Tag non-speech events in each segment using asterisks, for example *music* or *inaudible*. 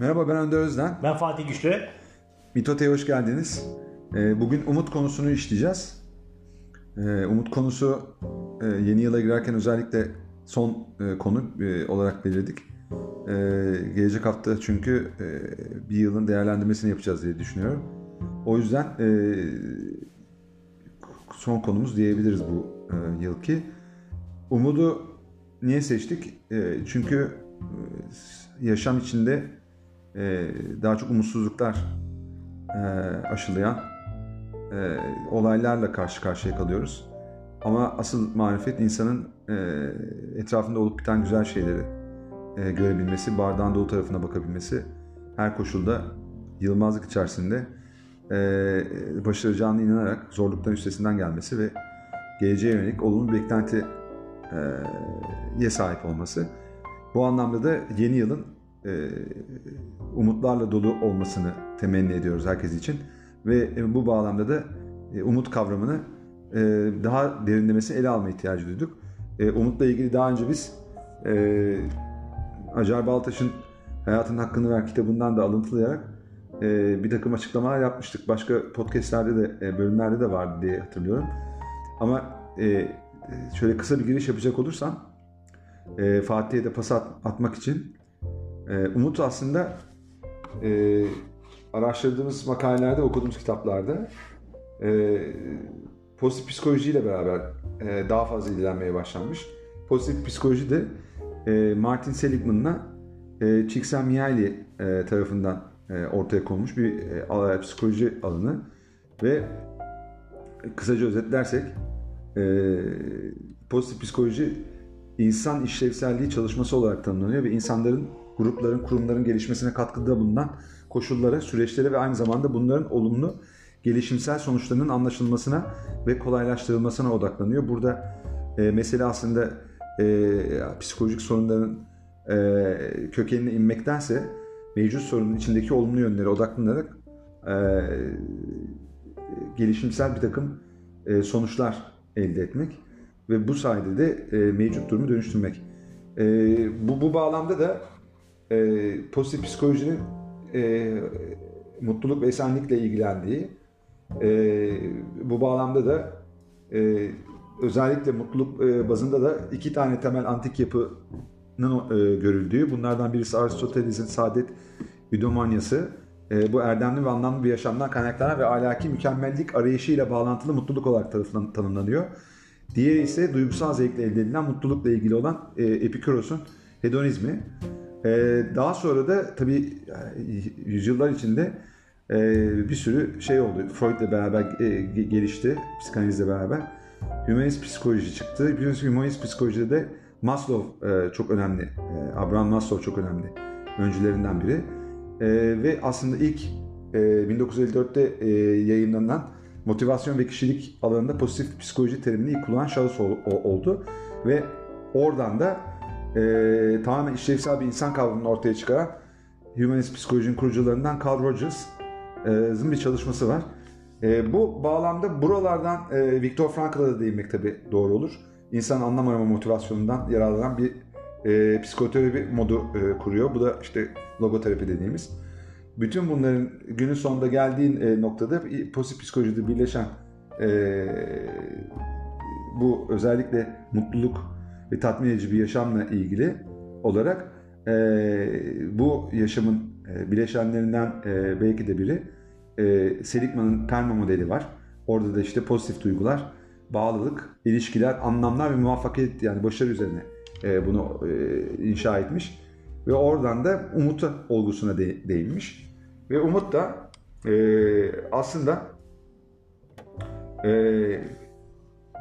Merhaba ben Önder Özden. Ben Fatih Güçlü. Mitote'ye hoş geldiniz. Ee, bugün umut konusunu işleyeceğiz. Ee, umut konusu e, yeni yıla girerken özellikle son e, konu e, olarak belirledik. Gelecek hafta çünkü bir yılın değerlendirmesini yapacağız diye düşünüyorum. O yüzden son konumuz diyebiliriz bu yılki. Umudu niye seçtik? Çünkü yaşam içinde daha çok umutsuzluklar aşılayan olaylarla karşı karşıya kalıyoruz. Ama asıl marifet insanın etrafında olup biten güzel şeyleri görebilmesi, bardağın dolu tarafına bakabilmesi, her koşulda yılmazlık içerisinde başaracağına inanarak zorlukların üstesinden gelmesi ve geleceğe yönelik olumlu beklentiye sahip olması. Bu anlamda da yeni yılın umutlarla dolu olmasını temenni ediyoruz herkes için. Ve bu bağlamda da umut kavramını daha derinlemesine ele alma ihtiyacı duyduk. Umutla ilgili daha önce biz Acar Baltaş'ın Hayatın Hakkını Ver kitabından da alıntılayarak bir takım açıklamalar yapmıştık. Başka podcastlerde de bölümlerde de vardı diye hatırlıyorum. Ama şöyle kısa bir giriş yapacak olursam Fatih'e de pas atmak için Umut aslında araştırdığımız makalelerde, okuduğumuz kitaplarda pozitif psikolojiyle beraber daha fazla ilgilenmeye başlanmış. Pozitif psikoloji de Martin Seligman'la e, Csikszentmihalyi tarafından ortaya konmuş bir psikoloji alanı ve kısaca özetlersek pozitif psikoloji insan işlevselliği çalışması olarak tanımlanıyor ve insanların, grupların, kurumların gelişmesine katkıda bulunan koşullara, süreçlere ve aynı zamanda bunların olumlu gelişimsel sonuçlarının anlaşılmasına ve kolaylaştırılmasına odaklanıyor. Burada e, mesele aslında e, psikolojik sorunların e, kökenine inmektense mevcut sorunun içindeki olumlu yönlere odaklanarak e, gelişimsel bir takım e, sonuçlar elde etmek ve bu sayede de e, mevcut durumu dönüştürmek. E, bu, bu bağlamda da e, pozitif psikolojinin e, mutluluk ve esenlikle ilgilendiği, e, bu bağlamda da e, özellikle mutluluk e, bazında da iki tane temel antik yapının e, görüldüğü, bunlardan birisi Aristoteles'in saadet üdomanyası, e, bu erdemli ve anlamlı bir yaşamdan kaynaklanan ve ahlaki mükemmellik arayışıyla bağlantılı mutluluk olarak tarafından tanımlanıyor. Diğeri ise duygusal zevkle elde edilen mutlulukla ilgili olan e, Epikuros'un hedonizmi. E, daha sonra da tabii yüzyıllar içinde e, bir sürü şey oldu. Freud'la beraber e, gelişti, psikanalizle beraber. Humanist psikoloji çıktı. Biliyorsunuz humanist psikolojide de Maslow e, çok önemli. E, Abraham Maslow çok önemli öncülerinden biri. E, ve aslında ilk e, 1954'te e, yayınlanan motivasyon ve kişilik alanında pozitif psikoloji terimini ilk kullanan şahıs oldu. Ve oradan da e, tamamen işlevsel bir insan kavramını ortaya çıkaran Humanist psikolojinin kurucularından Carl Rogers'ın bir çalışması var. E, bu bağlamda buralardan e, Viktor Frankl'a da değinmek tabii doğru olur. İnsan anlam arama motivasyonundan yararlanan bir e, psikoterapi modu e, kuruyor. Bu da işte logoterapi dediğimiz. Bütün bunların günün sonunda geldiğin e, noktada pozitif psikolojide birleşen e, bu özellikle mutluluk ve tatmin edici bir yaşamla ilgili olarak e, bu yaşamın e, bileşenlerinden e, belki de biri e, Seligman'ın PERMA modeli var. Orada da işte pozitif duygular, bağlılık, ilişkiler, anlamlar ve muvaffakiyet yani başarı üzerine e, bunu e, inşa etmiş. Ve oradan da umut olgusuna de, değinmiş. Ve umut da e, aslında e,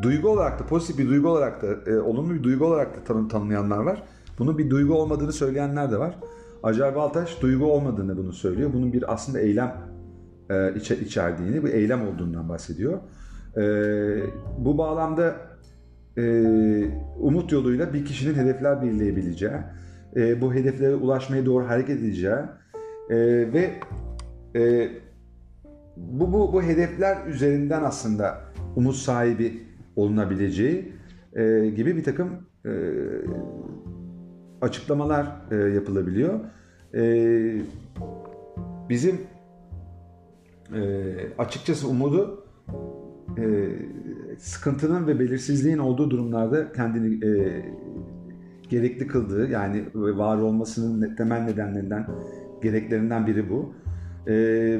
duygu olarak da pozitif bir duygu olarak da e, olumlu bir duygu olarak da tanım, tanımlayanlar var. Bunun bir duygu olmadığını söyleyenler de var. Acar Baltaş duygu olmadığını bunu söylüyor. Bunun bir aslında eylem e, içe, içerdiğini, bir eylem olduğundan bahsediyor. E, bu bağlamda e, umut yoluyla bir kişinin hedefler belirleyebileceği, e, bu hedeflere ulaşmaya doğru hareket edeceği e, ve e, bu, bu, bu hedefler üzerinden aslında umut sahibi olunabileceği e, gibi bir takım e, açıklamalar e, yapılabiliyor. e, bizim e, açıkçası umudu e, sıkıntının ve belirsizliğin olduğu durumlarda kendini e, gerekli kıldığı yani var olmasının temel nedenlerinden gereklerinden biri bu. E,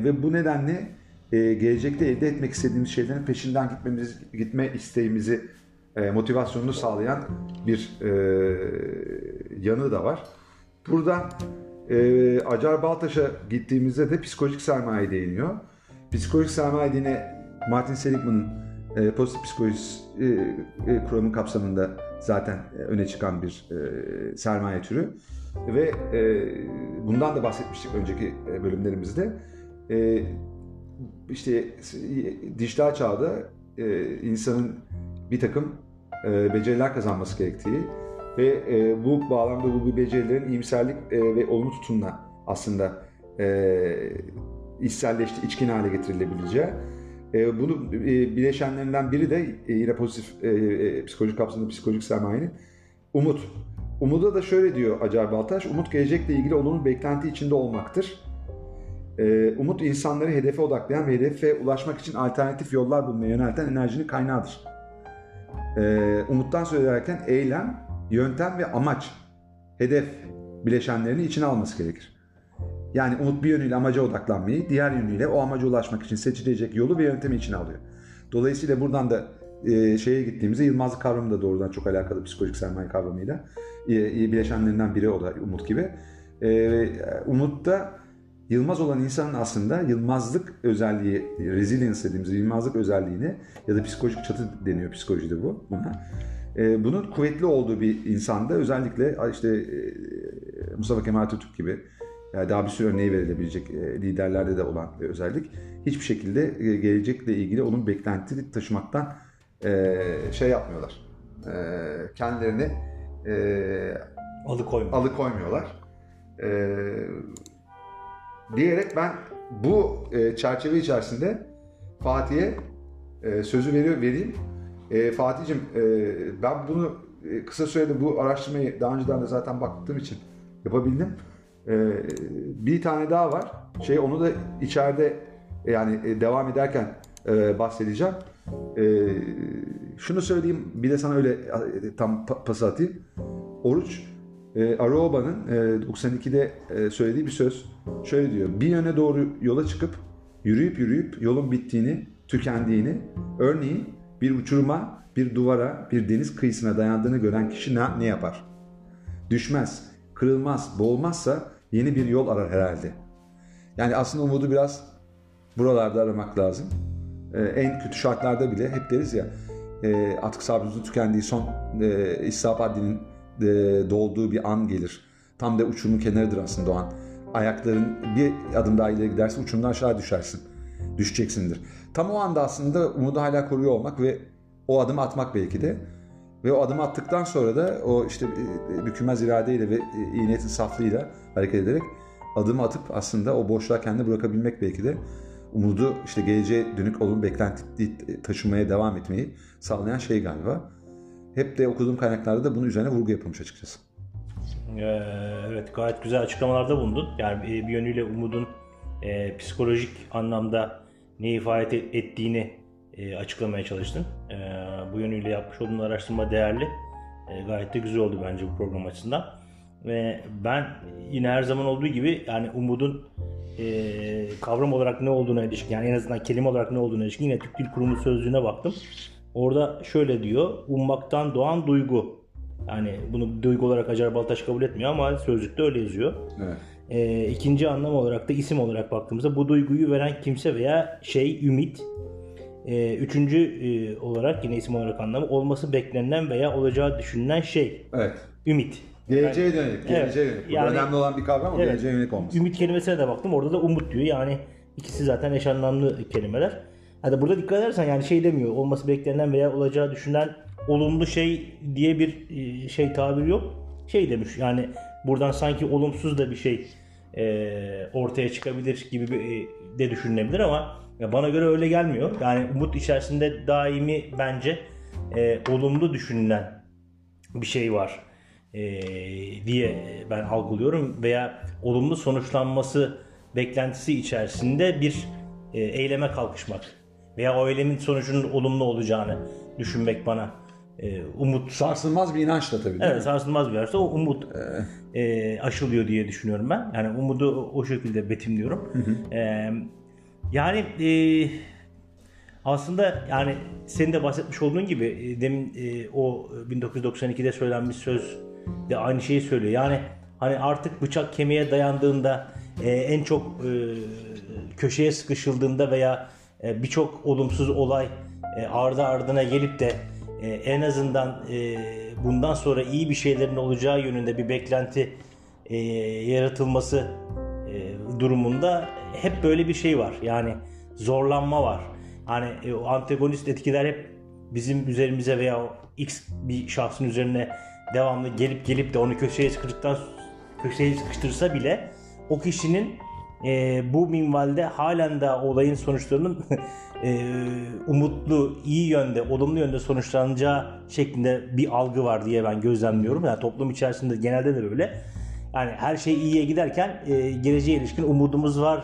ve bu nedenle e, gelecekte elde etmek istediğimiz şeylerin peşinden gitmemiz, gitme isteğimizi, e, motivasyonunu sağlayan bir e, yanı da var. Burada e, Acar Baltaş'a gittiğimizde de psikolojik sermaye değiniyor. Psikolojik sermaye yine Martin Seligman'ın e, pozitif psikoloji e, e, kuramı kapsamında zaten e, öne çıkan bir e, sermaye türü. Ve e, bundan da bahsetmiştik önceki e, bölümlerimizde. E, işte dijital çağda e, insanın bir takım e, beceriler kazanması gerektiği ve e, bu bağlamda bu, becerilerin iyimserlik e, ve olumlu tutumla aslında e, içselleşti, içkin hale getirilebileceği. E, bunu e, bileşenlerinden biri de e, yine pozitif e, e, psikolojik kapsamında psikolojik sermayenin umut. Umut'a da şöyle diyor Acar Baltaş, umut gelecekle ilgili olumlu beklenti içinde olmaktır. E, umut insanları hedefe odaklayan ve hedefe ulaşmak için alternatif yollar bulmaya yönelten enerjinin kaynağıdır. E, umuttan söylerken eylem, yöntem ve amaç, hedef bileşenlerini içine alması gerekir. Yani umut bir yönüyle amaca odaklanmayı, diğer yönüyle o amaca ulaşmak için seçilecek yolu ve yöntemi içine alıyor. Dolayısıyla buradan da e, şeye gittiğimizde Yılmazlık kavramı da doğrudan çok alakalı psikolojik sermaye kavramıyla. E, e, bileşenlerinden biri o da umut gibi. E, umutta Yılmaz olan insanın aslında yılmazlık özelliği, resilience dediğimiz yılmazlık özelliğini ya da psikolojik çatı deniyor psikolojide bu buna. E, bunun kuvvetli olduğu bir insanda özellikle işte e, Mustafa Kemal Atatürk gibi yani daha bir sürü örneği verilebilecek e, liderlerde de olan bir özellik. Hiçbir şekilde e, gelecekle ilgili onun beklenti taşımaktan e, şey yapmıyorlar. E, kendilerini e, alıkoymuyorlar. alıkoymuyorlar. E, diyerek ben bu e, çerçeve içerisinde Fatih'e e, sözü veriyor vereyim. E, Fatih'cim e, ben bunu e, kısa sürede bu araştırmayı daha önceden de zaten baktığım için yapabildim. E, bir tane daha var. Şey onu da içeride e, yani e, devam ederken e, bahsedeceğim. E, şunu söyleyeyim bir de sana öyle e, tam pa- pas atayım. Oruç e, Aroba'nın e, 92'de e, söylediği bir söz. Şöyle diyor. Bir yöne doğru yola çıkıp yürüyüp yürüyüp yolun bittiğini, tükendiğini, örneğin bir uçuruma, bir duvara, bir deniz kıyısına dayandığını gören kişi ne, ne yapar? Düşmez, kırılmaz, boğulmazsa yeni bir yol arar herhalde. Yani aslında umudu biraz buralarda aramak lazım. Ee, en kötü şartlarda bile hep deriz ya e, atık sabrımızın tükendiği son e, İshab Adli'nin e, doğduğu bir an gelir. Tam da uçurumun kenarıdır aslında o an. Ayakların bir adım daha ileri giderse uçurumdan aşağı düşersin. Düşeceksindir. Tam o anda aslında umudu hala koruyor olmak ve o adımı atmak belki de. Ve o adımı attıktan sonra da o işte e, bükülmez iradeyle ve e, iyi niyetin saflığıyla hareket ederek adımı atıp aslında o boşluğa kendini bırakabilmek belki de umudu işte geleceğe dönük olumlu beklenti taşımaya devam etmeyi sağlayan şey galiba. Hep de okuduğum kaynaklarda da bunun üzerine vurgu yapılmış açıkçası. Ee, evet gayet güzel açıklamalarda bulundun. Yani bir yönüyle umudun e, psikolojik anlamda ne ifade ettiğini e, açıklamaya çalıştın. E, bu yönüyle yapmış olduğun araştırma değerli. E, gayet de güzel oldu bence bu program açısından. Ve ben yine her zaman olduğu gibi yani umudun e, kavram olarak ne olduğuna ilişkin yani en azından kelime olarak ne olduğuna ilişkin yine Türk Dil Kurumu sözlüğüne baktım. Orada şöyle diyor. Ummaktan doğan duygu. Yani bunu duygu olarak Acar Baltaş kabul etmiyor ama sözlükte öyle yazıyor. Evet. E, ikinci anlam olarak da isim olarak baktığımızda bu duyguyu veren kimse veya şey ümit. E, üçüncü e, olarak yine isim olarak anlamı olması beklenilen veya olacağı düşünülen şey. Evet. Ümit. Geleceğe dönük, geleceğe Evet. dönük. Yani- önemli olan bir kavram ama Evet. geleceğe yönelik olması. Ümit kelimesine de baktım. Orada da umut diyor. Yani ikisi zaten eş anlamlı kelimeler. Hadi burada dikkat edersen yani şey demiyor. Olması beklenen veya olacağı düşünülen olumlu şey diye bir e, şey tabir yok. Şey demiş yani buradan sanki olumsuz da bir şey e, ortaya çıkabilir gibi bir, e, de düşünülebilir ama ya bana göre öyle gelmiyor. Yani umut içerisinde daimi bence e, olumlu düşünülen bir şey var. e, diye ben algılıyorum veya olumlu sonuçlanması beklentisi içerisinde bir e, eyleme kalkışmak veya o eylemin sonucunun olumlu olacağını düşünmek bana e, umut Sarsılmaz bir inançla tabii değil Evet mi? sarsılmaz bir yerse o umut e, aşılıyor diye düşünüyorum ben. Yani umudu o- şekilde betimliyorum. E, yani e, aslında yani senin de bahsetmiş olduğun gibi e, demin e, o 1992'de söylenmiş söz de aynı şeyi söylüyor. Yani hani artık bıçak kemiğe dayandığında e, en çok e, köşeye sıkışıldığında veya e, birçok olumsuz olay e, ardı ardına gelip de e, en azından e, bundan sonra iyi bir şeylerin olacağı yönünde bir beklenti yaratılması durumunda hep böyle bir şey var. Yani zorlanma var. Hani e, antagonist etkiler hep bizim üzerimize veya X bir şahsın üzerine devamlı gelip gelip de onu köşeye sıkıştıktan köşeye sıkıştırsa bile o kişinin e, bu minvalde halen de olayın sonuçlarının *laughs* e, umutlu, iyi yönde, olumlu yönde sonuçlanacağı şeklinde bir algı var diye ben gözlemliyorum. Yani toplum içerisinde genelde de böyle. Yani her şey iyiye giderken e, geleceğe ilişkin umudumuz var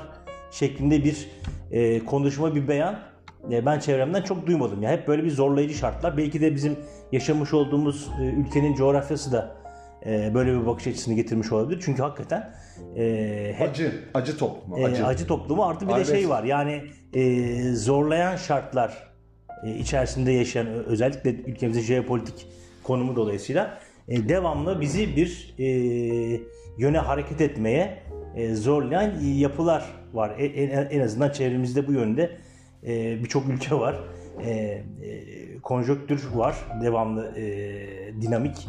şeklinde bir e, konuşma, bir beyan e, ben çevremden çok duymadım. Ya hep böyle bir zorlayıcı şartlar. Belki de bizim yaşamış olduğumuz e, ülkenin coğrafyası da e, böyle bir bakış açısını getirmiş olabilir. Çünkü hakikaten e, hep Acı, acı toplumu, e, acı. acı. toplumu artı bir Arabesk. de şey var. Yani e, zorlayan şartlar e, içerisinde yaşayan özellikle ülkemizin jeopolitik konumu dolayısıyla e, devamlı bizi bir e, yöne hareket etmeye e, zorlayan yapılar var. E- En, en azından çevremizde bu yönde e, birçok ülke var. E, e, konjonktür var. Devamlı e, dinamik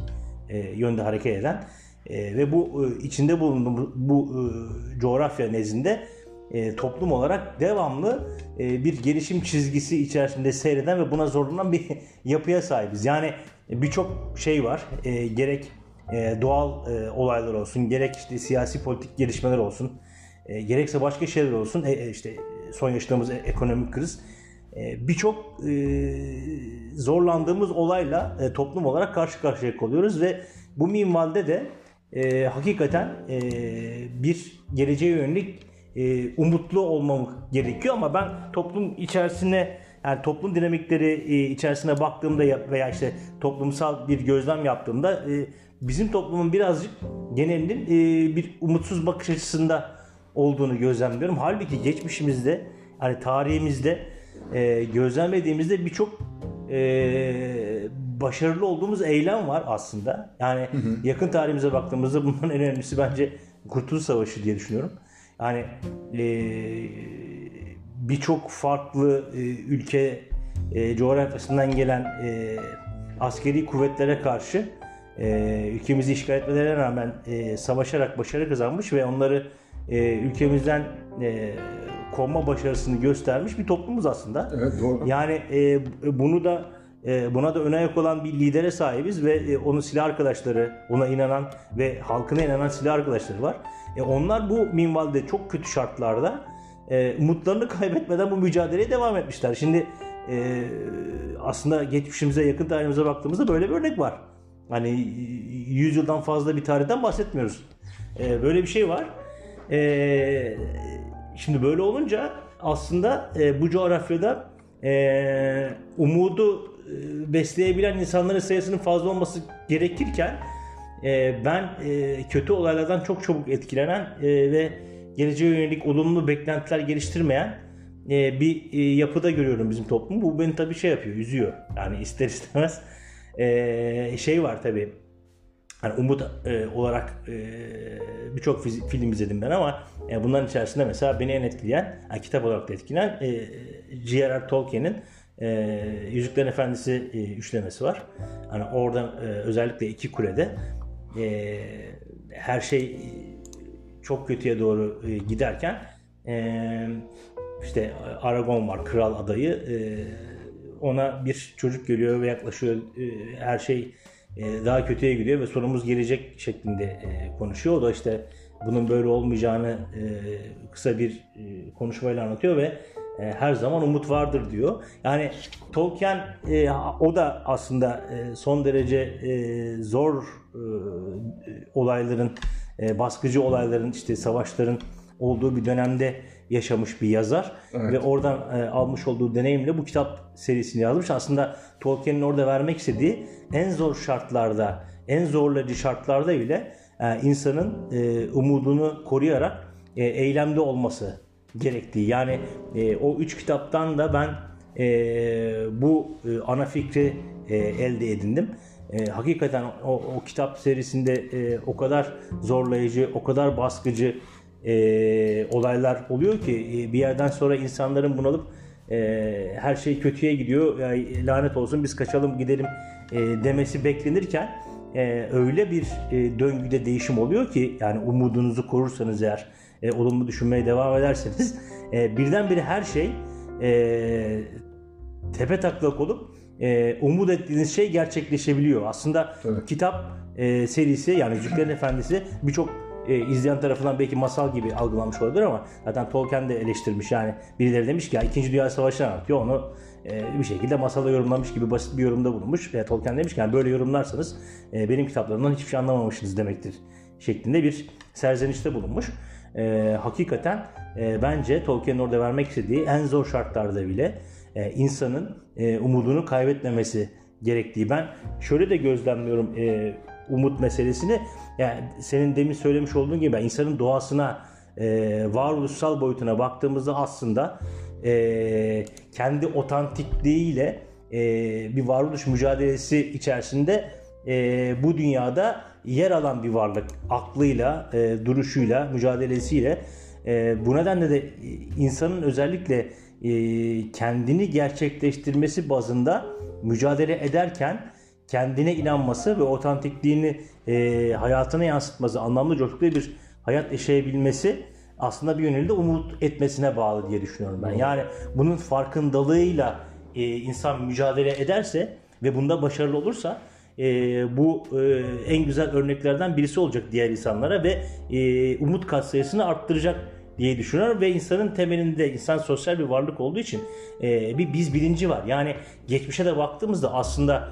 e, yönde hareket eden E, ve bu e, içinde bulunduğumuz bu e, coğrafya nezdinde e, toplum olarak devamlı e, bir gelişim çizgisi içerisinde seyreden ve buna zorlanan bir *laughs* yapıya sahibiz. Yani birçok şey var. E, gerek e, doğal e, olaylar olsun, gerek işte siyasi politik gelişmeler olsun, e, gerekse başka şeyler olsun. E, e, işte son yaşadığımız e- ekonomik kriz birçok e, zorlandığımız olayla e, toplum olarak karşı karşıya kalıyoruz ve bu minvalde de e, hakikaten bir geleceğe yönelik umutlu olmamız gerekiyor ama ben toplum içerisine yani toplum dinamikleri içerisine baktığımda ya- veya işte toplumsal bir gözlem yaptığımda bizim toplumun birazcık genelinin bir umutsuz bakış açısında olduğunu gözlemliyorum. Halbuki geçmişimizde hani tarihimizde e, gözlemlediğimizde birçok e, başarılı olduğumuz eylem var aslında. Yani yakın tarihimize baktığımızda bunların en önemlisi bence Kurtuluş Savaşı diye düşünüyorum. Yani e, birçok farklı e, ülke e, coğrafyasından gelen e, askeri kuvvetlere karşı e, ülkemizi işgal etmelerine rağmen e, savaşarak başarı kazanmış ve onları e, ülkemizden e, kovma başarısını göstermiş bir toplumuz aslında. Evet doğru. Yani e, bunu da e, buna da ön ayak olan bir lidere sahibiz ve e, onun silah arkadaşları, ona inanan ve halkına inanan silah arkadaşları var. E, onlar bu minvalde çok kötü şartlarda e, umutlarını *laughs* kaybetmeden bu mücadeleye devam etmişler. Şimdi e, aslında geçmişimize, yakın tarihimize baktığımızda böyle bir örnek var. Hani 100 yıldan fazla bir tarihten bahsetmiyoruz. E, böyle bir şey var. E, şimdi böyle olunca aslında e, bu coğrafyada e, umudu e, besleyebilen insanların sayısının fazla olması gerekirken e, ben e, kötü olaylardan çok çabuk etkilenen e, ve geleceğe yönelik olumlu beklentiler geliştirmeyen e, bir e, yapıda görüyorum bizim toplumu. Bu beni tabii şey yapıyor, üzüyor. Yani ister istemez e, şey var tabii. Hani umut e, olarak e, birçok film izledim ben ama e, bunların içerisinde mesela beni en etkileyen, yani kitap olarak da etkileyen e, J.R.R. Tolkien'in e, Yüzüklerin Efendisi e, üçlemesi var. Hani orada e, özellikle iki kulede e, her şey e, çok kötüye doğru e, giderken e, işte Aragon var kral adayı e, ona bir çocuk geliyor ve yaklaşıyor E, her şey daha kötüye gidiyor ve sonumuz gelecek şeklinde e, konuşuyor. O da işte bunun böyle olmayacağını e, kısa bir e, konuşmayla anlatıyor ve e, her zaman umut vardır diyor. Yani Tolkien e, o da aslında e, son derece e, zor e, olayların, e, baskıcı olayların, işte savaşların olduğu bir dönemde yaşamış bir yazar Evet. ve oradan e, almış olduğu deneyimle bu kitap serisini yazmış. Aslında Tolkien'in orada vermek istediği en zor şartlarda, en zorlayıcı şartlarda bile e, insanın e, umudunu koruyarak e, eylemde olması gerektiği. Yani e, o üç kitaptan da ben e, bu e, ana fikri e, elde edindim. E, hakikaten o, o kitap serisinde e, o kadar zorlayıcı, o kadar baskıcı e, olaylar oluyor ki e, bir yerden sonra insanların bunalıp e, her şey kötüye gidiyor, ya, lanet olsun biz kaçalım gidelim e, demesi beklenirken e, öyle bir e, döngüde değişim oluyor ki yani umudunuzu korursanız eğer e, olumlu düşünmeye devam ederseniz e, birdenbire her şey e, tepe taklak olup e, umut ettiğiniz şey gerçekleşebiliyor. Aslında Evet. kitap e, serisi yani Yüzüklerin Efendisi birçok e, izleyen tarafından belki masal gibi algılanmış olabilir ama zaten Tolkien de eleştirmiş yani birileri demiş ki ya 2. Dünya Savaşı'nı anlatıyor onu e, bir şekilde masala yorumlamış gibi basit bir yorumda bulunmuş. E, Tolkien demiş ki yani böyle yorumlarsanız e, benim kitaplarımdan hiçbir şey anlamamışsınız demektir şeklinde bir serzenişte bulunmuş. E, hakikaten e, bence Tolkien'in orada vermek istediği en zor şartlarda bile e, insanın e, umudunu kaybetmemesi gerektiği. Ben şöyle de gözlemliyorum e, umut meselesini. Yani senin demin söylemiş olduğun gibi insanın doğasına, e, varoluşsal boyutuna baktığımızda aslında e, kendi otantikliğiyle e, bir varoluş mücadelesi içerisinde e, bu dünyada yer alan bir varlık. Aklıyla, e, duruşuyla, mücadelesiyle. E, bu nedenle de insanın özellikle e, kendini gerçekleştirmesi bazında mücadele ederken kendine inanması ve otantikliğini e, hayatına yansıtması, anlamlı coşkulu bir hayat yaşayabilmesi aslında bir yönüyle umut etmesine bağlı diye düşünüyorum ben. Yani bunun farkındalığıyla e, insan mücadele ederse ve bunda başarılı olursa e, bu e, en güzel örneklerden birisi olacak diğer insanlara ve e, umut katsayısını arttıracak diye düşünüyorum ve insanın temelinde insan sosyal bir varlık olduğu için e, bir biz bilinci var. Yani geçmişe de baktığımızda aslında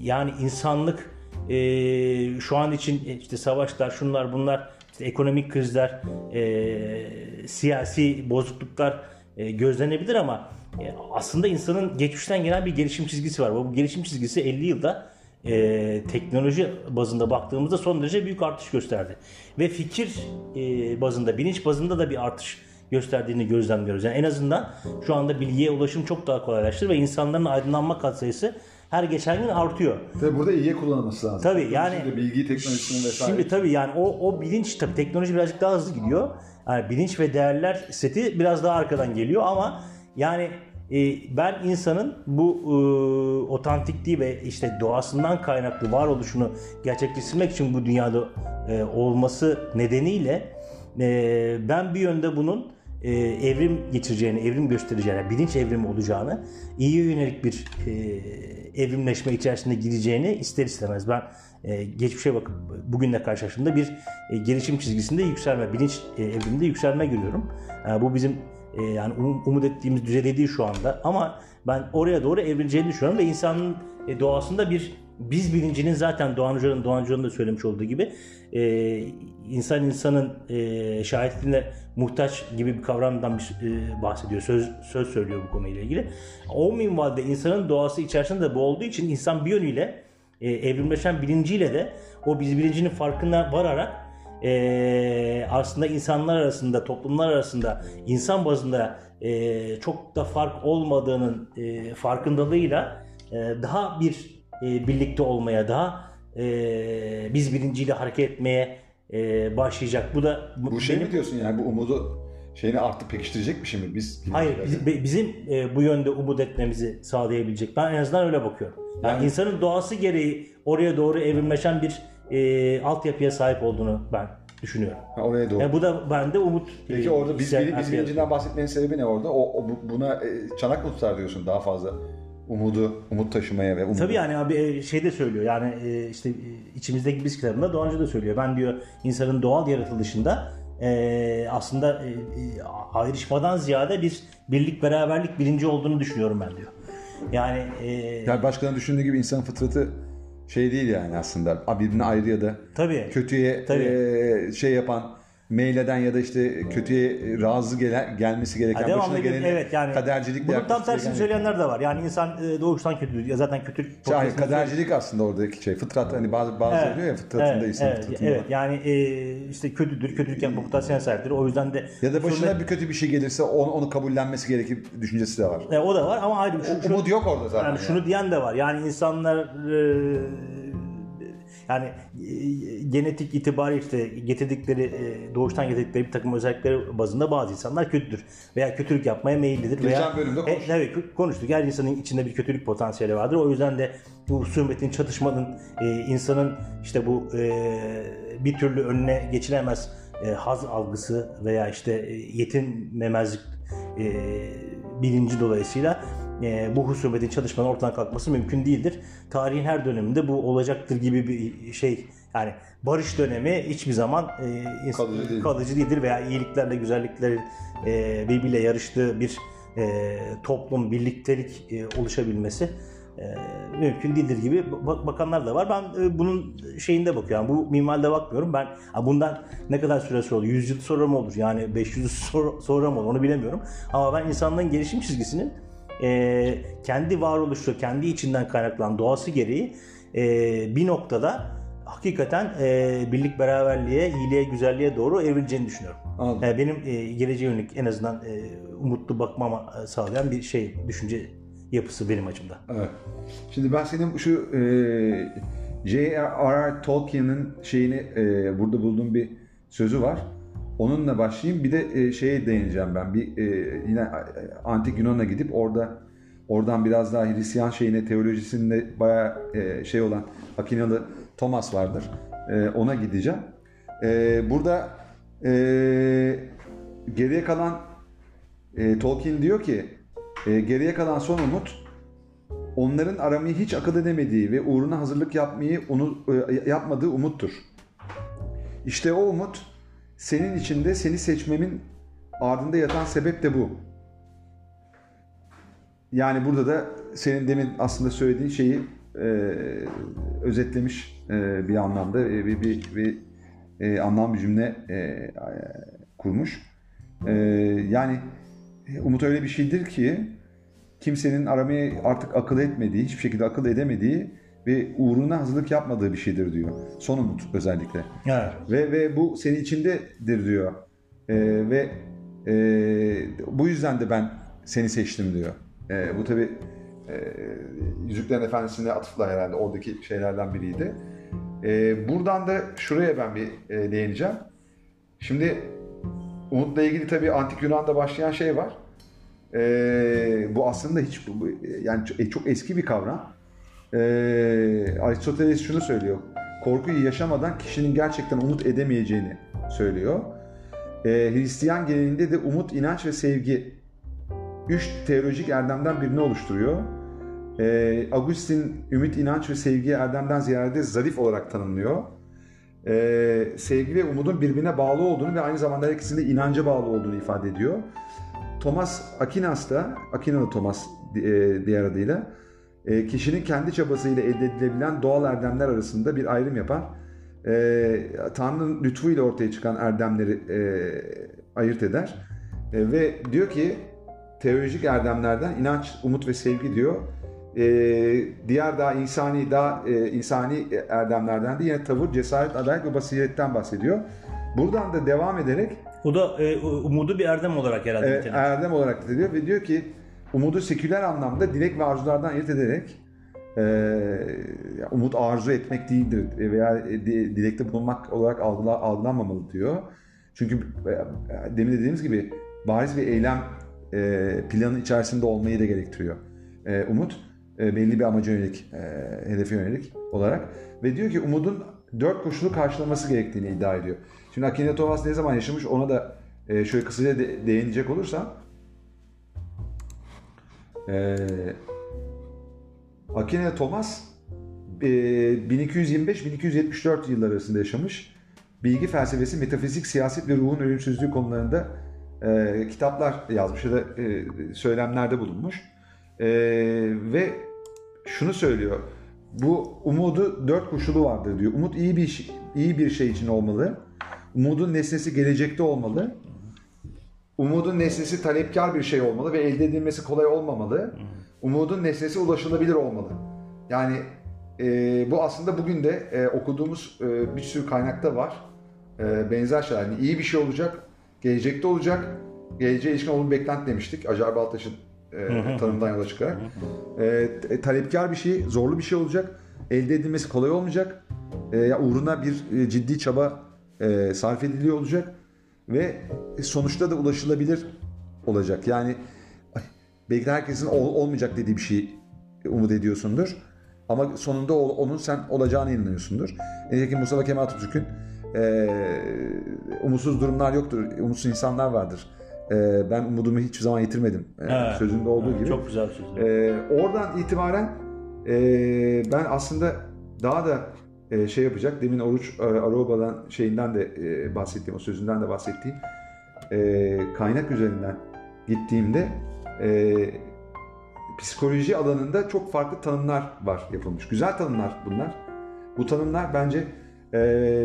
yani insanlık e, şu an için e, işte savaşlar, şunlar bunlar, işte ekonomik krizler, e, siyasi bozukluklar e, gözlenebilir ama e, aslında insanın geçmişten gelen bir gelişim çizgisi var. Bu gelişim çizgisi 50 yılda e, teknoloji bazında baktığımızda son derece büyük artış gösterdi. Ve fikir e, bazında, bilinç bazında da bir artış gösterdiğini gözlemliyoruz. Yani en azından şu anda bilgiye ulaşım çok daha kolaylaştı ve insanların aydınlanma katsayısı her geçen gün artıyor. Tabii burada iyiye kullanılması lazım. Tabii, yani- Şimdi bilgi teknolojisinin vesaire. Şimdi tabii yani o, o bilinç tabii teknoloji birazcık daha hızlı gidiyor. Yani bilinç ve değerler seti biraz daha arkadan geliyor ama yani e, ben insanın bu e, otantikliği ve işte doğasından kaynaklı varoluşunu gerçekleştirmek için bu dünyada e, olması nedeniyle e, ben bir yönde bunun e, evrim geçireceğini, evrim göstereceğini, bilinç evrimi olacağını, iyiye yönelik bir e, evrimleşme içerisinde gideceğini ister istemez ben e, geçmişe bakıp bugünle karşılaştığımda bir e, gelişim çizgisinde yükselme, bilinç e, evriminde yükselme görüyorum. E, bu bizim e, yani um- umut ettiğimiz düzeyde değil şu anda ama ben oraya doğru evrileceğini düşünüyorum ve insanın e, doğasında bir biz bilincinin zaten Doğan Hoca'nın Doğan Hoca'nın da söylemiş olduğu gibi e, insan insanın e, şahitliğine muhtaç gibi bir kavramdan bir, e, bahsediyor. Söz söz söylüyor bu konuyla ilgili. O minvalde insanın doğası içerisinde de bu olduğu için insan bir yönüyle e, evrimleşen bilinciyle de o biz bilincinin farkına vararak e, aslında insanlar arasında, toplumlar arasında, insan bazında e, çok da fark olmadığının e, farkındalığıyla e, daha bir e, birlikte olmaya, daha e, biz bilinciyle hareket etmeye e, başlayacak. Bu da Bu şey benim- mi diyorsun yani bu umudu şeyini artık pekiştirecek bir şey mi biz? Hayır, biz- bizim e, bu yönde umut etmemizi sağlayabilecek. Ben en azından öyle bakıyorum. Yani, Yani- insanın doğası gereği oraya doğru evrimleşen bir e, altyapıya sahip olduğunu ben düşünüyorum. Ha, oraya doğru. Yani bu da bende umut. Peki orada biz, biz bilincinden bahsetmenin sebebi ne orada? O, o bu- buna e, çanak mı tutar diyorsun daha fazla? Umudu, umut taşımaya ve umudu. Tabii yani abi e, şey de söylüyor yani e, işte e, içimizdeki biz kitabında Doğancı da söylüyor. Ben diyor insanın doğal yaratılışında aslında ayrışmadan ziyade bir birlik beraberlik bilinci olduğunu düşünüyorum ben diyor. Yani Yani başkalarının düşündüğü gibi insanın fıtratı şey değil yani aslında. Birbirine ayrı ya da tabii kötüye Tabii. şey yapan meyleden ya da işte kötüye razı gele, gelmesi gereken devamlı başına geleni evet yani kadercilikle bunun tam tersini yani- söyleyenler de var. Yani insan e, doğuştan kötüdür. Ya zaten kötülük Hayır, podcast'ını kadercilik aslında oradaki şey. Fıtrat hani bazı bazı Evet, diyor ya fıtratında evet, insan evet, fıtratında. evet. yani e, işte kötüdür, kötülük yapma potansiyel sahiptir. O yüzden de Ya da başına Sonra- bir kötü bir şey gelirse onu, onu kabullenmesi gerekir düşüncesi de var. E, o da var ama ayrı. Şu- Umut yok orada zaten. yani yani. şunu diyen de var. Yani insanlar e, yani e, genetik itibariyle işte getirdikleri e, doğuştan getirdikleri bir takım özellikleri bazında bazı insanlar kötüdür veya kötülük yapmaya meyillidir veya Geçen bölümde konuştuk. E, evet konuştuk. Her insanın içinde bir kötülük potansiyeli vardır. O yüzden de bu husumetin, çatışmanın e, insanın işte bu e, bir türlü önüne geçilemez e, haz algısı veya işte e, yetinmemezlik e, bilinci dolayısıyla e, bu husumetin çalışmanın ortadan kalkması mümkün değildir. Tarihin her döneminde bu olacaktır gibi bir şey yani barış dönemi hiçbir zaman e, Kalıcı değil. kalıcı değildir veya iyiliklerle güzelliklerin e, birbiriyle yarıştığı bir e, toplum, birliktelik e, oluşabilmesi e, mümkün değildir gibi ba- bakanlar da var. Ben e, bunun şeyinde bakıyorum. Bu minvalde bakmıyorum. Ben bundan ne kadar süre sonra olur? 100 yıl sonra mı olur? Yani 500 yıl sonra, sonra mı olur? Onu bilemiyorum. Ama ben insanlığın gelişim çizgisinin e, kendi varoluşu, kendi içinden kaynaklanan doğası gereği e, bir noktada hakikaten e, birlik beraberliğe, iyiliğe, güzelliğe doğru evrileceğini düşünüyorum. Anladım. E, benim e, geleceğe yönelik en azından e, umutlu bakmama e, sağlayan bir şey, düşünce yapısı benim açımdan. Evet. Şimdi ben senin şu e, J.R.R. Tolkien'in şeyini e, burada bulduğum bir sözü var. Onunla başlayayım. Bir de e, şeye değineceğim ben. Bir e, yine e, antik Yunan'a gidip orada oradan biraz daha Hristiyan şeyine teolojisinde bayağı e, şey olan Akinalı Thomas vardır. E, ona gideceğim. E, burada e, geriye kalan e, Tolkien diyor ki e, geriye kalan son umut onların aramayı hiç akıl edemediği ve uğruna hazırlık yapmayı onu e, yapmadığı umuttur. İşte o umut senin içinde seni seçmemin ardında yatan sebep de bu. Yani burada da senin demin aslında söylediğin şeyi e, özetlemiş e, bir anlamda e, bir, bir, bir e, anlam bir cümle e, e, kurmuş. E, yani umut öyle bir şeydir ki kimsenin aramayı artık akıl etmediği, hiçbir şekilde akıl edemediği ve uğruna hazırlık yapmadığı bir şeydir diyor. Son umut özellikle. Evet. Ve ve bu senin içindedir diyor. Ee, ve e, bu yüzden de ben seni seçtim diyor. Ee, bu tabi e, Yüzüklerin Efendisi'ne atıfla herhalde oradaki şeylerden biriydi. Ee, buradan da şuraya ben bir e, değineceğim. Şimdi Umut'la ilgili tabi Antik Yunan'da başlayan şey var. Ee, bu aslında hiç bu- bu- yani çok, çok eski bir kavram. Ee, Aristoteles şunu söylüyor. Korkuyu yaşamadan kişinin gerçekten umut edemeyeceğini söylüyor. Ee, Hristiyan geleneğinde de umut, inanç ve sevgi üç teolojik erdemden birini oluşturuyor. Ee, Agustin ümit, inanç ve sevgi erdemden ziyade zarif olarak tanımlıyor. Ee, sevgi ve umudun birbirine bağlı olduğunu ve aynı zamanda her ikisinin de inanca bağlı olduğunu ifade ediyor. Thomas Aquinas da, Aquinalı Thomas e, diğer adıyla, e, kişinin kendi çabasıyla elde edilebilen doğal erdemler arasında bir ayrım yapar. E, Tanrı'nın lütfuyla ortaya çıkan erdemleri e, ayırt eder. E, ve diyor ki teolojik erdemlerden inanç, umut ve sevgi diyor. E, diğer daha insani, daha e, insani erdemlerden de yine tavır, cesaret, adalet ve basiretten bahsediyor. Buradan da devam ederek O da e, umudu bir erdem olarak herhalde Evet, erdem olarak niteliyor ve diyor ki umudu seküler anlamda dilek ve arzulardan ayırt ederek e, umut arzu etmek değildir veya di- dilekte bulunmak olarak algıla, algılanmamalı diyor. Çünkü demin dediğimiz gibi bariz bir eylem e, planı içerisinde olmayı da gerektiriyor. E, umut e, belli bir amaca yönelik, e, hedefe yönelik olarak ve diyor ki umudun dört koşulu karşılaması gerektiğini iddia ediyor. Şimdi Akine Thomas ne zaman yaşamış ona da e, şöyle kısaca de, değinecek olursam e, Akine Thomas e, 1225-1274 yıllar arasında yaşamış. bilgi felsefesi, metafizik, siyaset ve ruhun ölümsüzlüğü konularında e, kitaplar yazmış ya da e, söylemlerde bulunmuş. E, ve şunu söylüyor. Bu umudu dört koşulu vardır diyor. Umut iyi bir şey- iyi bir şey için olmalı. Umudun nesnesi gelecekte olmalı. Umudun nesnesi talepkar bir şey olmalı ve elde edilmesi kolay olmamalı. Umudun nesnesi ulaşılabilir olmalı. Yani e, bu aslında bugün de e, okuduğumuz e, bir sürü kaynakta var. E, benzer şeyler. Yani iyi bir şey olacak, gelecekte olacak. Geleceğe ilişkin olumlu beklenti demiştik. Acar Baltaş'ın e, tanımından yola çıkarak. E, talepkar bir şey, zorlu bir şey olacak. Elde edilmesi kolay olmayacak. E, uğruna bir e, ciddi çaba e, sarf ediliyor olacak. Ve sonuçta da ulaşılabilir olacak. Yani belki de herkesin ol- olmayacak dediği bir şey umut ediyorsundur. Ama sonunda onun sen olacağına inanıyorsundur. Nitekim Mustafa Kemal Atatürk'ün e, umutsuz durumlar yoktur, umutsuz insanlar vardır. E, ben umudumu hiçbir zaman yitirmedim. E, Evet. Sözünde olduğu Evet, gibi. Çok güzel söz. Ee, oradan itibaren e, ben aslında daha da e, şey yapacak. Demin Oruç e, şeyinden de e, bahsettiğim, o sözünden de bahsettiğim e, kaynak üzerinden gittiğimde e, psikoloji alanında çok farklı tanımlar var yapılmış. Güzel tanımlar bunlar. Bu tanımlar bence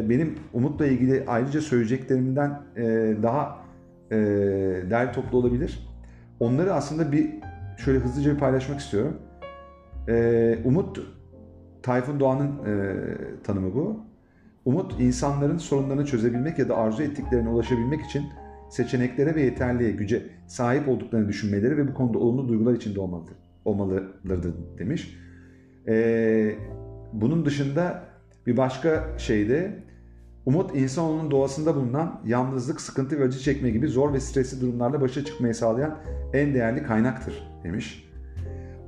benim umutla ilgili ayrıca söyleyeceklerimden daha derli toplu olabilir. Onları aslında bir şöyle hızlıca bir paylaşmak istiyorum. Umut Tayfun Doğan'ın e, tanımı bu. Umut insanların sorunlarını çözebilmek ya da arzu ettiklerine ulaşabilmek için seçeneklere ve yeterliğe, güce sahip olduklarını düşünmeleri ve bu konuda olumlu duygular içinde olmalıdır, olmalıdır demiş. E, bunun dışında bir başka şeyde umut insanoğlunun doğasında bulunan yalnızlık, sıkıntı ve acı çekme gibi zor ve stresli durumlarla başa çıkmayı sağlayan en değerli kaynaktır demiş.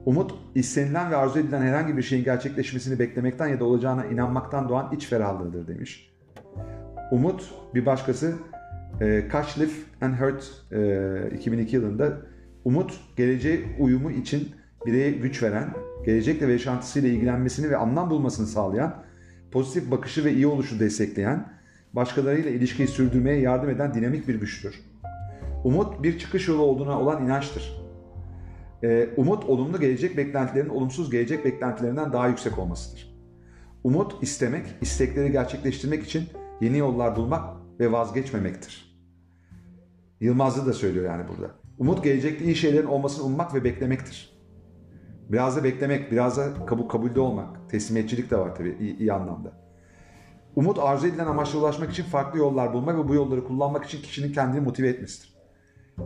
Umut, istenilen ve arzu edilen herhangi bir şeyin gerçekleşmesini beklemekten ya da olacağına inanmaktan doğan iç ferahlığıdır demiş. Umut, bir başkası e, Kashliff and Hurt e, 2002 yılında Umut, geleceğe uyumu için bireye güç veren, gelecekle ve yaşantısıyla ilgilenmesini ve anlam bulmasını sağlayan, pozitif bakışı ve iyi oluşu destekleyen, başkalarıyla ilişkiyi sürdürmeye yardım eden dinamik bir güçtür. Umut bir çıkış yolu olduğuna olan inançtır. Ee, umut olumlu gelecek beklentilerin olumsuz gelecek beklentilerinden daha yüksek olmasıdır. Umut istemek, istekleri gerçekleştirmek için yeni yollar bulmak ve vazgeçmemektir. Yılmazlı da söylüyor yani burada. Umut gelecekte iyi şeylerin olmasını ummak ve beklemektir. Biraz da beklemek, biraz da kabul, kabulde olmak. Teslimiyetçilik de var tabii iyi, iyi anlamda. Umut arzu edilen amaçla ulaşmak için farklı yollar bulmak ve bu yolları kullanmak için kişinin kendini motive etmesidir.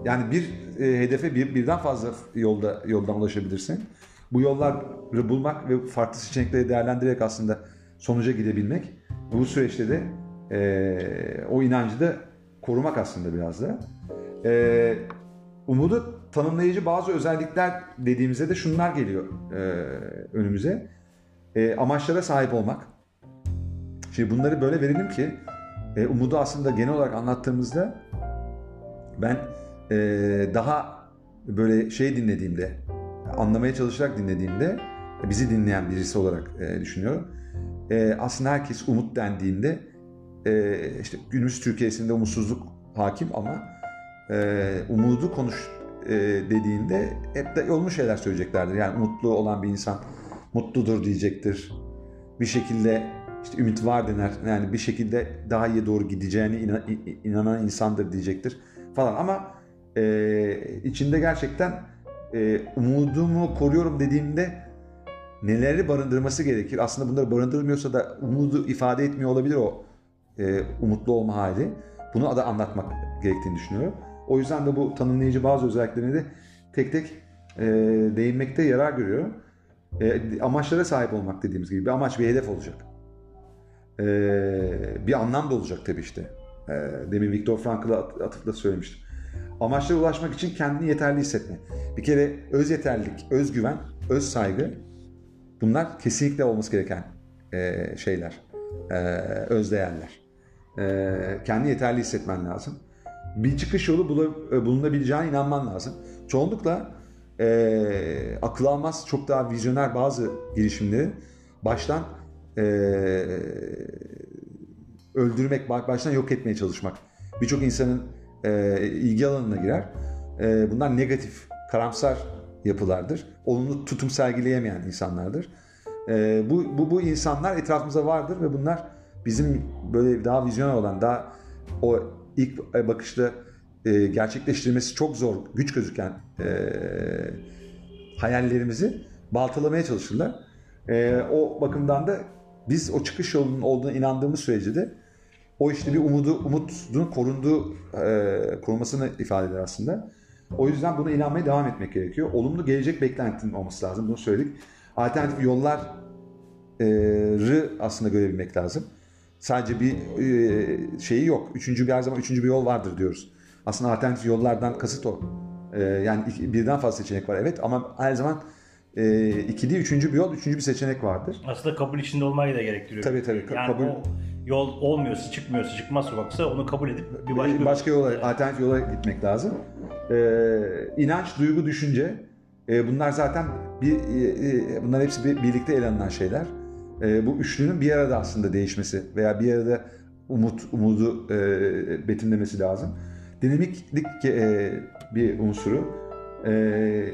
Yani bir e, hedefe bir, birden fazla yolda yoldan ulaşabilirsin. Bu yolları bulmak ve farklı seçenekleri değerlendirerek aslında sonuca gidebilmek. Bu süreçte de e, o inancı da korumak aslında biraz da. E, umudu tanımlayıcı bazı özellikler dediğimizde de şunlar geliyor e, önümüze. E, amaçlara sahip olmak. Şimdi bunları böyle verelim ki e, umudu aslında genel olarak anlattığımızda ben e, daha böyle şey dinlediğimde, anlamaya çalışarak dinlediğimde, bizi dinleyen birisi olarak e, düşünüyorum. E, aslında herkes umut dendiğinde, e, işte günümüz Türkiye'sinde umutsuzluk hakim ama e, umudu konuş e, dediğinde hep de olmuş şeyler söyleyeceklerdir. Yani umutlu olan bir insan mutludur diyecektir. Bir şekilde işte ümit var dener. Yani bir şekilde daha iyi doğru gideceğine inan- inanan insandır diyecektir falan ama e, içinde gerçekten e, umudumu koruyorum dediğimde neleri barındırması gerekir? Aslında bunları barındırmıyorsa da umudu ifade etmiyor olabilir o e, umutlu olma hali. Bunu da anlatmak gerektiğini düşünüyorum. O yüzden de bu tanımlayıcı bazı özelliklerini de tek tek e, değinmekte yarar görüyorum. E, amaçlara sahip olmak dediğimiz gibi bir amaç, bir hedef olacak. E, bir anlam da olacak tabii işte. E, demin Viktor Frankl'a at- atıfla söylemiştim. Amaçlara ulaşmak için kendini yeterli hissetme. Bir kere öz yeterlilik, özgüven, öz saygı bunlar kesinlikle olması gereken e, şeyler, e, öz değerler. E, kendini yeterli hissetmen lazım. Bir çıkış yolu e, bulunabileceğine inanman lazım. Çoğunlukla e, akıl almaz çok daha vizyoner bazı girişimlerin baştan e, öldürmek, baştan yok etmeye çalışmak. Birçok insanın e, ilgi alanına girer. E, bunlar negatif, karamsar yapılardır. Olumlu tutum sergileyemeyen insanlardır. E, bu, bu, bu insanlar etrafımızda vardır ve bunlar bizim böyle daha vizyoner olan, daha o ilk bakışta e, gerçekleştirmesi çok zor, güç gözüken e, hayallerimizi baltalamaya çalışırlar. E, o bakımdan da biz o çıkış yolunun olduğuna inandığımız sürece de o işte bir umudu, umudun korunduğu, e, korunmasını ifade eder aslında. O yüzden buna inanmaya devam etmek gerekiyor. Olumlu gelecek beklentinin olması lazım. Bunu söyledik. Alternatif yolları aslında görebilmek lazım. Sadece bir e, şeyi yok. Üçüncü bir her zaman üçüncü bir yol vardır diyoruz. Aslında alternatif yollardan kasıt o. E, yani iki, birden fazla seçenek var evet ama her zaman e, ikili üçüncü bir yol, üçüncü bir seçenek vardır. Aslında kabul içinde olmayı da gerektiriyor. Tabii tabii. Yani kabul... o yol olmuyorsa, çıkmıyorsa, çıkmaz sokaksa onu kabul edip bir başka, başka yola, alternatif yola gitmek lazım. Ee, inanç, duygu, düşünce e, bunlar zaten bir e, bunlar hepsi bir, birlikte ele alınan şeyler. E, bu üçlünün bir arada aslında değişmesi veya bir arada umut, umudu e, betimlemesi lazım. Dinamiklik e, bir unsuru. E,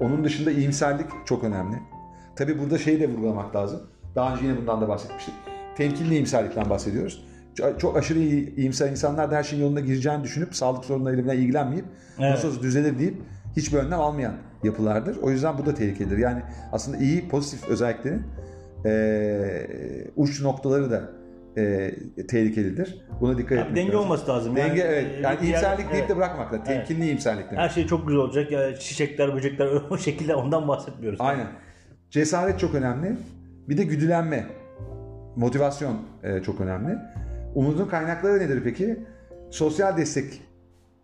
onun dışında iyimserlik çok önemli. Tabi burada şeyi de vurgulamak lazım. Daha önce yine bundan da bahsetmiştik. Temkinli iyimserlikten bahsediyoruz. Çok aşırı iyimser insanlar da her şeyin yoluna gireceğini düşünüp sağlık sorunlarıyla ilgilenmeyip evet. nasıl olsa düzelir deyip hiçbir önlem almayan yapılardır. O yüzden bu da tehlikelidir. Yani aslında iyi, pozitif özelliklerin e, uç noktaları da e, tehlikelidir. Buna dikkat etmek Denge lazım. olması lazım. Denge yani, evet. Yani iyimserlik evet. deyip de bırakmak lazım. Temkinli evet. iyimserlik demek. Her şey çok güzel olacak. Yani çiçekler, böcekler *laughs* o şekilde ondan bahsetmiyoruz. Aynen. Cesaret çok önemli. Bir de güdülenme. Motivasyon e, çok önemli. Umudun kaynakları nedir peki? Sosyal destek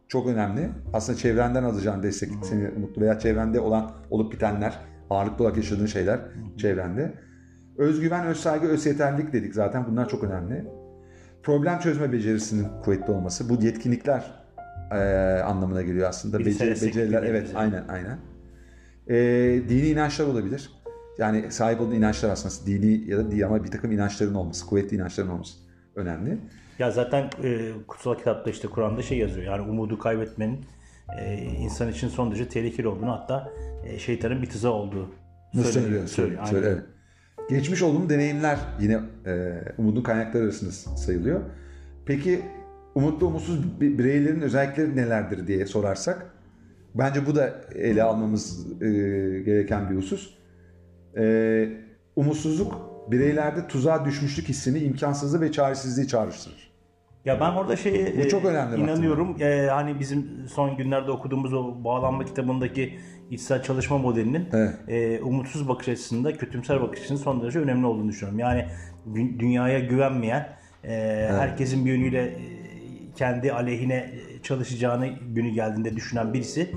çok önemli. Aslında çevrenden alacağın destek seni mutlu veya çevrende olan olup bitenler, ağırlıklı olarak yaşadığın şeyler çevrende. Özgüven, özsaygı, özyeterlilik dedik zaten bunlar çok önemli. Problem çözme becerisinin kuvvetli olması. Bu yetkinlikler e, anlamına geliyor aslında. Beceri, beceriler evet aynen aynen. E, dini inançlar olabilir. Yani sahip olduğun inançlar aslında dini ya da değil ama bir takım inançların olması, kuvvetli inançların olması önemli. Ya zaten e, kutsal kitapta işte Kur'an'da şey yazıyor. Yani umudu kaybetmenin e, insan için son derece tehlikeli olduğunu hatta e, şeytanın bir tuzağı olduğu söyleniyor. Söylüyor, söylüyor. söylüyor evet. Geçmiş olumlu deneyimler yine e, umudun kaynakları arasında sayılıyor. Peki umutlu umutsuz bireylerin özellikleri nelerdir diye sorarsak bence bu da ele almamız e, gereken bir husus. E, umutsuzluk bireylerde tuzağa düşmüşlük hissini, imkansızlığı ve çaresizliği çağrıştırır. Ya ben orada şeye Bu çok önemli inanıyorum. E, hani bizim son günlerde okuduğumuz o bağlanma kitabındaki içsel çalışma modelinin evet. e, umutsuz bakış açısında kötümser bakış açısının son derece önemli olduğunu düşünüyorum. Yani dünyaya güvenmeyen, e, evet. herkesin bir yönüyle e, kendi aleyhine çalışacağını günü geldiğinde düşünen birisi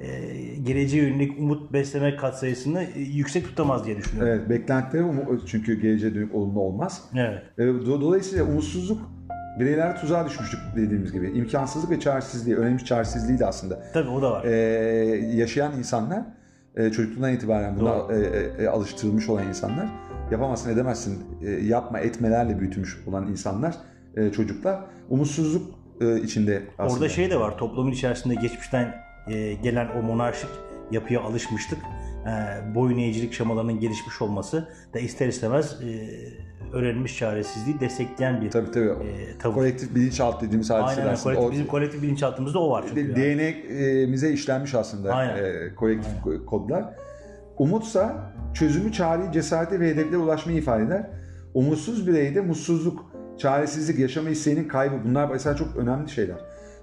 e, geleceğe yönelik umut besleme katsayısını e, yüksek tutamaz diye düşünüyorum. Evet, beklentileri çünkü geleceğe dönük olumlu olmaz. Evet. E, dolayısıyla umutsuzluk bireyler tuzağa düşmüştük dediğimiz gibi. İmkansızlık ve çaresizliği, önemli çaresizliği de aslında. Tabii o da var. Ee, yaşayan insanlar, e, çocukluğundan itibaren buna e, e, alıştırılmış olan insanlar, yapamazsın edemezsin, e, yapma etmelerle büyütmüş olan insanlar, e, çocuklar umutsuzluk e, içinde aslında. Orada şey de var, toplumun içerisinde geçmişten e, gelen o monarşik yapıya alışmıştık. E, boyun eğicilik şemalarının gelişmiş olması da ister istemez e, öğrenilmiş çaresizliği destekleyen bir tabii, tabii. E, tavır. Kolektif bilinçaltı dediğimiz hadise Aynen, aslında. Kolektif, o, bizim kolektif bilinçaltımızda o var. Çünkü DNA'mize işlenmiş aslında Aynen. E, kolektif Aynen. kodlar. Umutsa çözümü, çareyi, cesareti ve hedeflere ulaşmayı ifade eder. Umutsuz bireyde mutsuzluk, çaresizlik, yaşama isteğinin kaybı bunlar mesela çok önemli şeyler.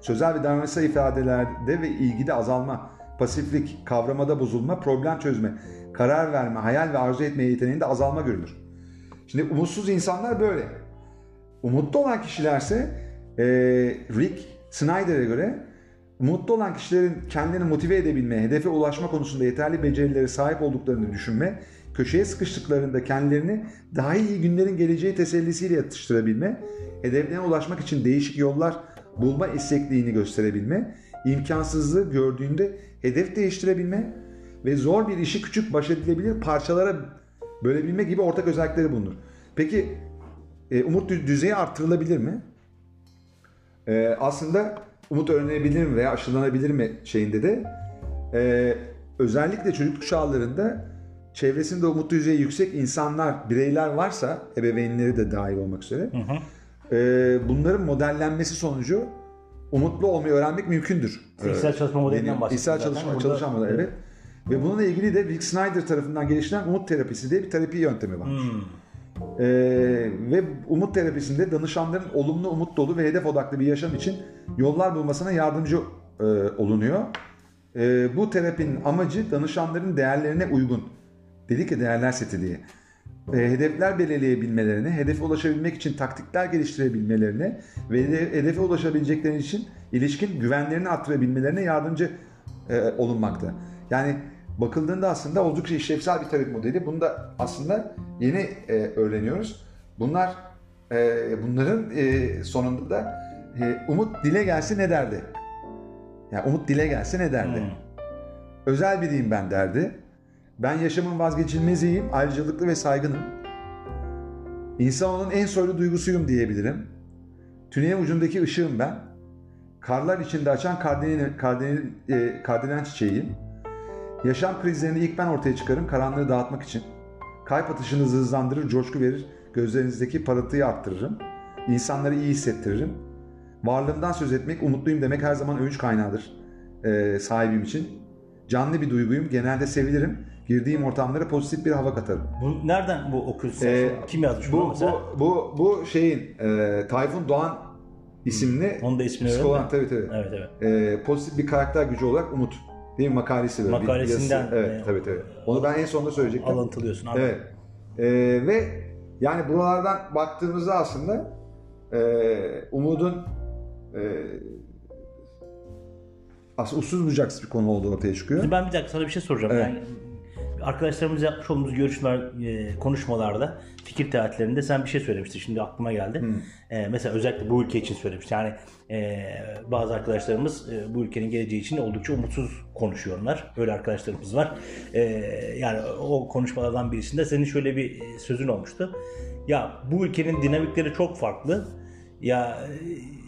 Sözel ve davranışsal ifadelerde ve ilgide azalma, pasiflik, kavramada bozulma, problem çözme, karar verme, hayal ve arzu etme yeteneğinde azalma görülür. Şimdi umutsuz insanlar böyle. Umutlu olan kişilerse e, Rick Snyder'e göre mutlu olan kişilerin kendini motive edebilme, hedefe ulaşma konusunda yeterli becerilere sahip olduklarını düşünme, köşeye sıkıştıklarında kendilerini daha iyi günlerin geleceği tesellisiyle yatıştırabilme, hedeflerine ulaşmak için değişik yollar bulma istekliğini gösterebilme, imkansızlığı gördüğünde hedef değiştirebilme ve zor bir işi küçük baş edilebilir parçalara bölebilme gibi ortak özellikleri bulunur. Peki e, umut dü- düzeyi artırılabilir mi? E, aslında umut öğrenebilir mi veya aşılanabilir mi şeyinde de e, özellikle çocukluk çağlarında çevresinde umut düzeyi yüksek insanlar, bireyler varsa ebeveynleri de dahil olmak üzere e, bunların modellenmesi sonucu umutlu olmayı öğrenmek mümkündür. İçsel çalışma modelinden İçsel zaten. çalışma, çalışan model evet. Ve bununla ilgili de Rick Snyder tarafından geliştirilen umut terapisi diye bir terapi yöntemi var. Hmm. Ee, ve umut terapisinde danışanların olumlu, umut dolu ve hedef odaklı bir yaşam için yollar bulmasına yardımcı e, olunuyor. E, bu terapinin amacı danışanların değerlerine uygun, dedik ya değerler seti diye, e, hedefler belirleyebilmelerini, hedefe ulaşabilmek için taktikler geliştirebilmelerini ve hede- hedefe ulaşabilecekleri için ilişkin güvenlerini arttırabilmelerine yardımcı e, olunmakta. Yani bakıldığında aslında oldukça işlevsel bir terapi modeli. Bunu da aslında yeni e, öğreniyoruz. Bunlar e, bunların e, sonunda da e, umut dile gelse ne derdi? Yani umut dile gelse ne derdi? Hmm. Özel biriyim ben derdi. Ben yaşamın vazgeçilmeziyim, ayrıcalıklı ve saygınım. İnsanoğlunun en soylu duygusuyum diyebilirim. Tünelin ucundaki ışığım ben. Karlar içinde açan kardinal, kardinal, e, kardinal çiçeğiyim. Yaşam krizlerini ilk ben ortaya çıkarım karanlığı dağıtmak için. Kalp atışınızı hızlandırır, coşku verir, gözlerinizdeki parıltıyı arttırırım. İnsanları iyi hissettiririm. Varlığımdan söz etmek, umutluyum demek her zaman övünç kaynağıdır e, sahibim için. Canlı bir duyguyum, genelde sevilirim. Girdiğim ortamlara pozitif bir hava katarım. Bu, nereden bu okuyorsun? Ee, Kim yazmış bunu Bu, mesela? bu, bu, bu şeyin e, Tayfun Doğan isimli Onun da ismini psikolog, tabii tabii. Evet evet. E, pozitif bir karakter gücü olarak Umut. Değil mi? Makalesi böyle. bir Makalesinden, yazısı. Evet, e, tabii tabii. Onu ben en sonunda söyleyecektim. Alıntılıyorsun abi. Evet. E, ve yani buralardan baktığımızda aslında e, Umut'un e, aslında uçsuz bucaksız bir konu olduğu ortaya çıkıyor. Ben bir dakika sana bir şey soracağım. Evet. Yani arkadaşlarımızla yapmış olduğumuz görüşmeler, e, konuşmalarda, fikir teatlerinde sen bir şey söylemiştin. Şimdi aklıma geldi. E, mesela özellikle bu ülke için söylemiştin. Yani e, bazı arkadaşlarımız e, bu ülkenin geleceği için oldukça umutsuz konuşuyorlar. Öyle arkadaşlarımız var. E, yani o konuşmalardan birisinde senin şöyle bir e, sözün olmuştu. Ya bu ülkenin dinamikleri çok farklı. Ya e,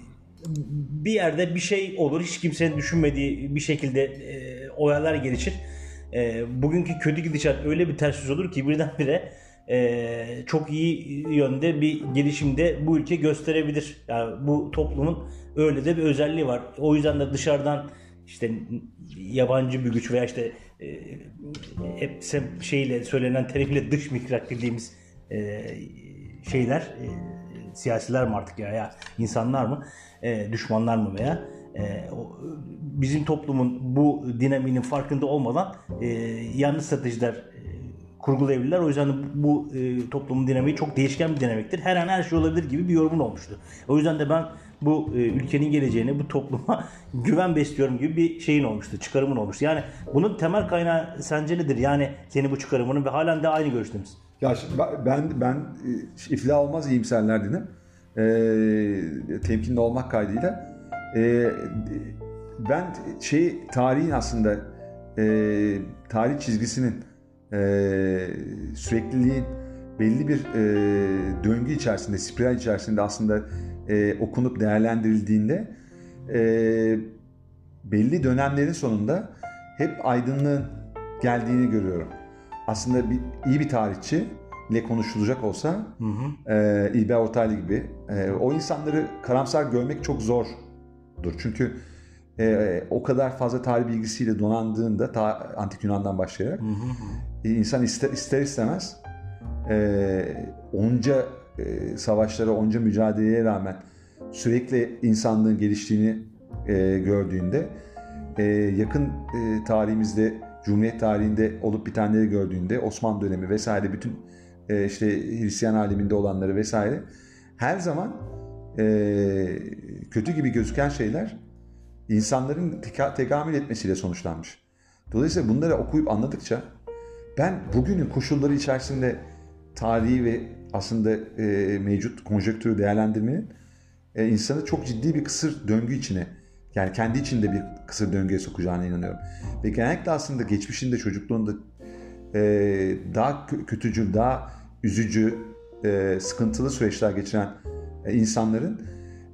bir yerde bir şey olur hiç kimsenin düşünmediği bir şekilde e, olaylar gelişir. E, bugünkü kötü gidişat öyle bir ters yüz olur ki birdenbire e, çok iyi yönde bir gelişimde bu ülke gösterebilir. Yani bu toplumun öyle de bir özelliği var. O yüzden de dışarıdan işte yabancı bir güç veya işte e, hep şeyle söylenen terimle dış mihrak dediğimiz e, şeyler e, siyasiler mi artık ya ya insanlar mı e, düşmanlar mı veya e, bizim toplumun bu dinamiğinin farkında olmadan e, yanlış stratejiler e, kurgulayabilirler. O yüzden de bu e, toplumun dinamiği çok değişken bir dinamiktir. Her an her şey olabilir gibi bir yorumun olmuştu. O yüzden de ben bu e, ülkenin geleceğine, bu topluma *laughs* güven besliyorum gibi bir şeyin olmuştu, çıkarımın olmuştu. Yani bunun temel kaynağı sence nedir? Yani senin bu çıkarımının ve halen de aynı görüşte? Ya ben- ben ben e, iflah olmaz iyimserler dinim. E, temkinli olmak kaydıyla. E, ben şey tarihin aslında e, tarih çizgisinin e, sürekliliğin belli bir e, döngü içerisinde, spiral içerisinde aslında e, okunup değerlendirildiğinde e, belli dönemlerin sonunda hep aydınlığın geldiğini görüyorum. Aslında bir, iyi bir tarihçi ile konuşulacak olsa e, İlber Ortaylı gibi e, o insanları karamsar görmek çok zordur. Çünkü e, o kadar fazla tarih bilgisiyle donandığında ta antik Yunan'dan başlayarak e, insan ister, ister istemez e, onca e, savaşlara, onca mücadeleye rağmen sürekli insanlığın geliştiğini e, gördüğünde e, yakın e, tarihimizde Cumhuriyet tarihinde olup bitenleri gördüğünde Osmanlı dönemi vesaire bütün e, işte Hristiyan aleminde olanları vesaire her zaman e, kötü gibi gözüken şeyler insanların teka- tekamül etmesiyle sonuçlanmış. Dolayısıyla bunları okuyup anladıkça ben bugünün koşulları içerisinde tarihi ve aslında e, mevcut konjonktürü değerlendirmenin e, insanı çok ciddi bir kısır döngü içine yani kendi içinde bir kısır döngüye sokacağına inanıyorum. Ve genellikle aslında geçmişinde çocukluğunda e, daha kö- kötücül, daha üzücü e, sıkıntılı süreçler geçiren e, insanların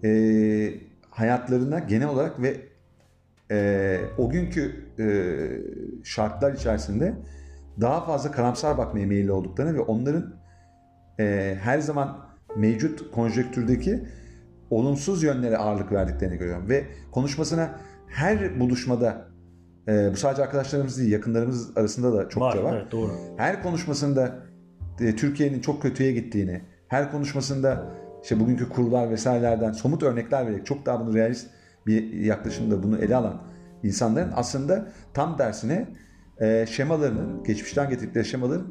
e, hayatlarına genel olarak ve e, o günkü şartlar içerisinde daha fazla karamsar bakmaya meyilli olduklarını ve onların her zaman mevcut konjonktürdeki olumsuz yönlere ağırlık verdiklerini görüyorum. Ve konuşmasına her buluşmada e, bu sadece arkadaşlarımız değil yakınlarımız arasında da çokça Var, var. evet doğru. Her konuşmasında e, Türkiye'nin çok kötüye gittiğini, her konuşmasında işte bugünkü kurlar vesairelerden somut örnekler vererek çok daha bunu realist bir yaklaşımda bunu ele alan insanların aslında tam dersine e, şemalarının, geçmişten getirdikleri şemaların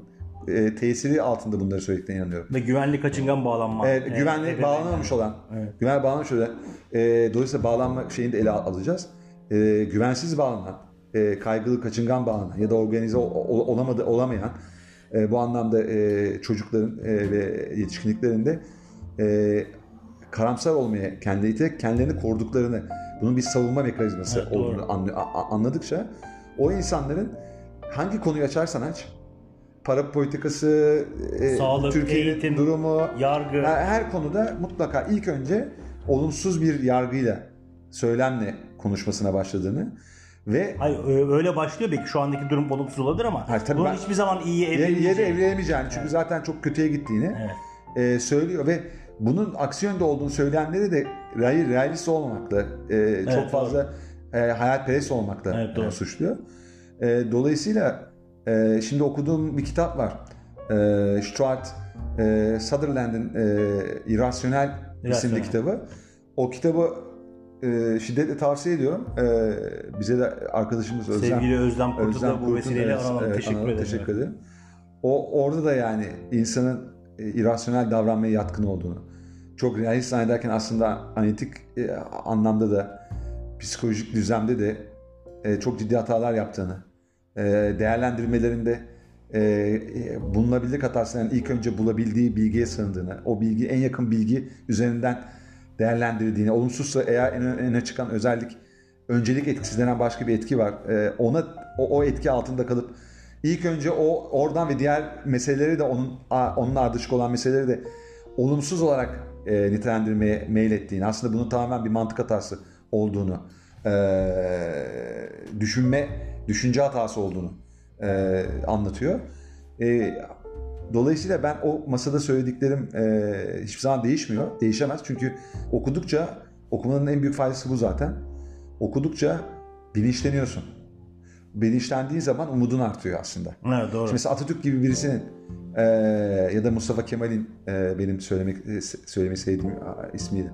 e, tesiri altında bunları söylediklerine inanıyorum. Ve güvenli kaçıngan bağlanma. Evet, Evet, güvenli evet, bağlanamamış olan, Evet. güvenli bağlanmamış olan, e, dolayısıyla bağlanma şeyini de ele al- alacağız. E, güvensiz bağlanan, e, kaygılı kaçıngan bağlanan ya da organize ol- ol- olamadı, olamayan e, bu anlamda e, çocukların e, ve yetişkinliklerin de e, karamsar olmaya kendi iterek kendilerini koruduklarını, bunun bir savunma mekanizması Evet, olduğunu anlıyor- a- a- anladıkça o insanların hangi konuyu açarsan aç, para politikası, e, Sağlık, Türkiye'nin eğitim, durumu, Yargı. her konuda mutlaka ilk önce olumsuz bir yargıyla, söylemle konuşmasına başladığını ve Hayır ö- öyle başlıyor belki şu andaki durum olumsuz olabilir ama Hayır, tabii bunun ben- hiçbir zaman iyi evlenmeyeceği. yere evlenemeyeceğini çünkü zaten çok kötüye gittiğini Evet. e, söylüyor ve bunun aksi yönde olduğunu söyleyenleri de real, realist olmamakla, e, çok doğru. fazla e, hayalperest olmakla Evet, doğru. e, suçluyor. E, dolayısıyla e, şimdi okuduğum bir kitap var. E, Stuart e, Sutherland'in e, İrrasyonel isimli İrrasyonel. kitabı. O kitabı e, şiddetle tavsiye ediyorum. E, bize de arkadaşımız Özlem Sevgili Özlem Kurt'u Özlem da bu vesileyle evet, analım. evet, teşekkür analım, ederim. Teşekkür ederim. O orada da yani insanın e, irrasyonel davranmaya yatkın olduğunu, çok realist zannederken aslında analitik e, anlamda da psikolojik düzlemde de e, çok ciddi hatalar yaptığını, e, değerlendirmelerinde e, e, bulunabilirlik hatasının ilk önce bulabildiği bilgiye sığındığını, o bilgi en yakın bilgi üzerinden değerlendirdiğini, olumsuzsa eğer en öne çıkan özellik öncelik etkisi denen başka bir etki var. E, ona o, o etki altında kalıp ilk önce o oradan ve diğer meseleleri de onun onun ardışık olan meseleleri de olumsuz olarak e, nitelendirmeye meylettiğini, aslında bunun tamamen bir mantık hatası olduğunu, e, düşünme, düşünce hatası olduğunu e, anlatıyor. E, dolayısıyla ben o masada söylediklerim e, hiçbir zaman değişmiyor, değişemez. Çünkü okudukça, okumanın en büyük faydası bu zaten. Okudukça bilinçleniyorsun. Bilinçlendiğin zaman umudun artıyor aslında. Evet doğru. Şimdi mesela Atatürk gibi birisinin e, ya da Mustafa Kemal'in e, benim söylemek söylemeyi sevdiğim ismiydi.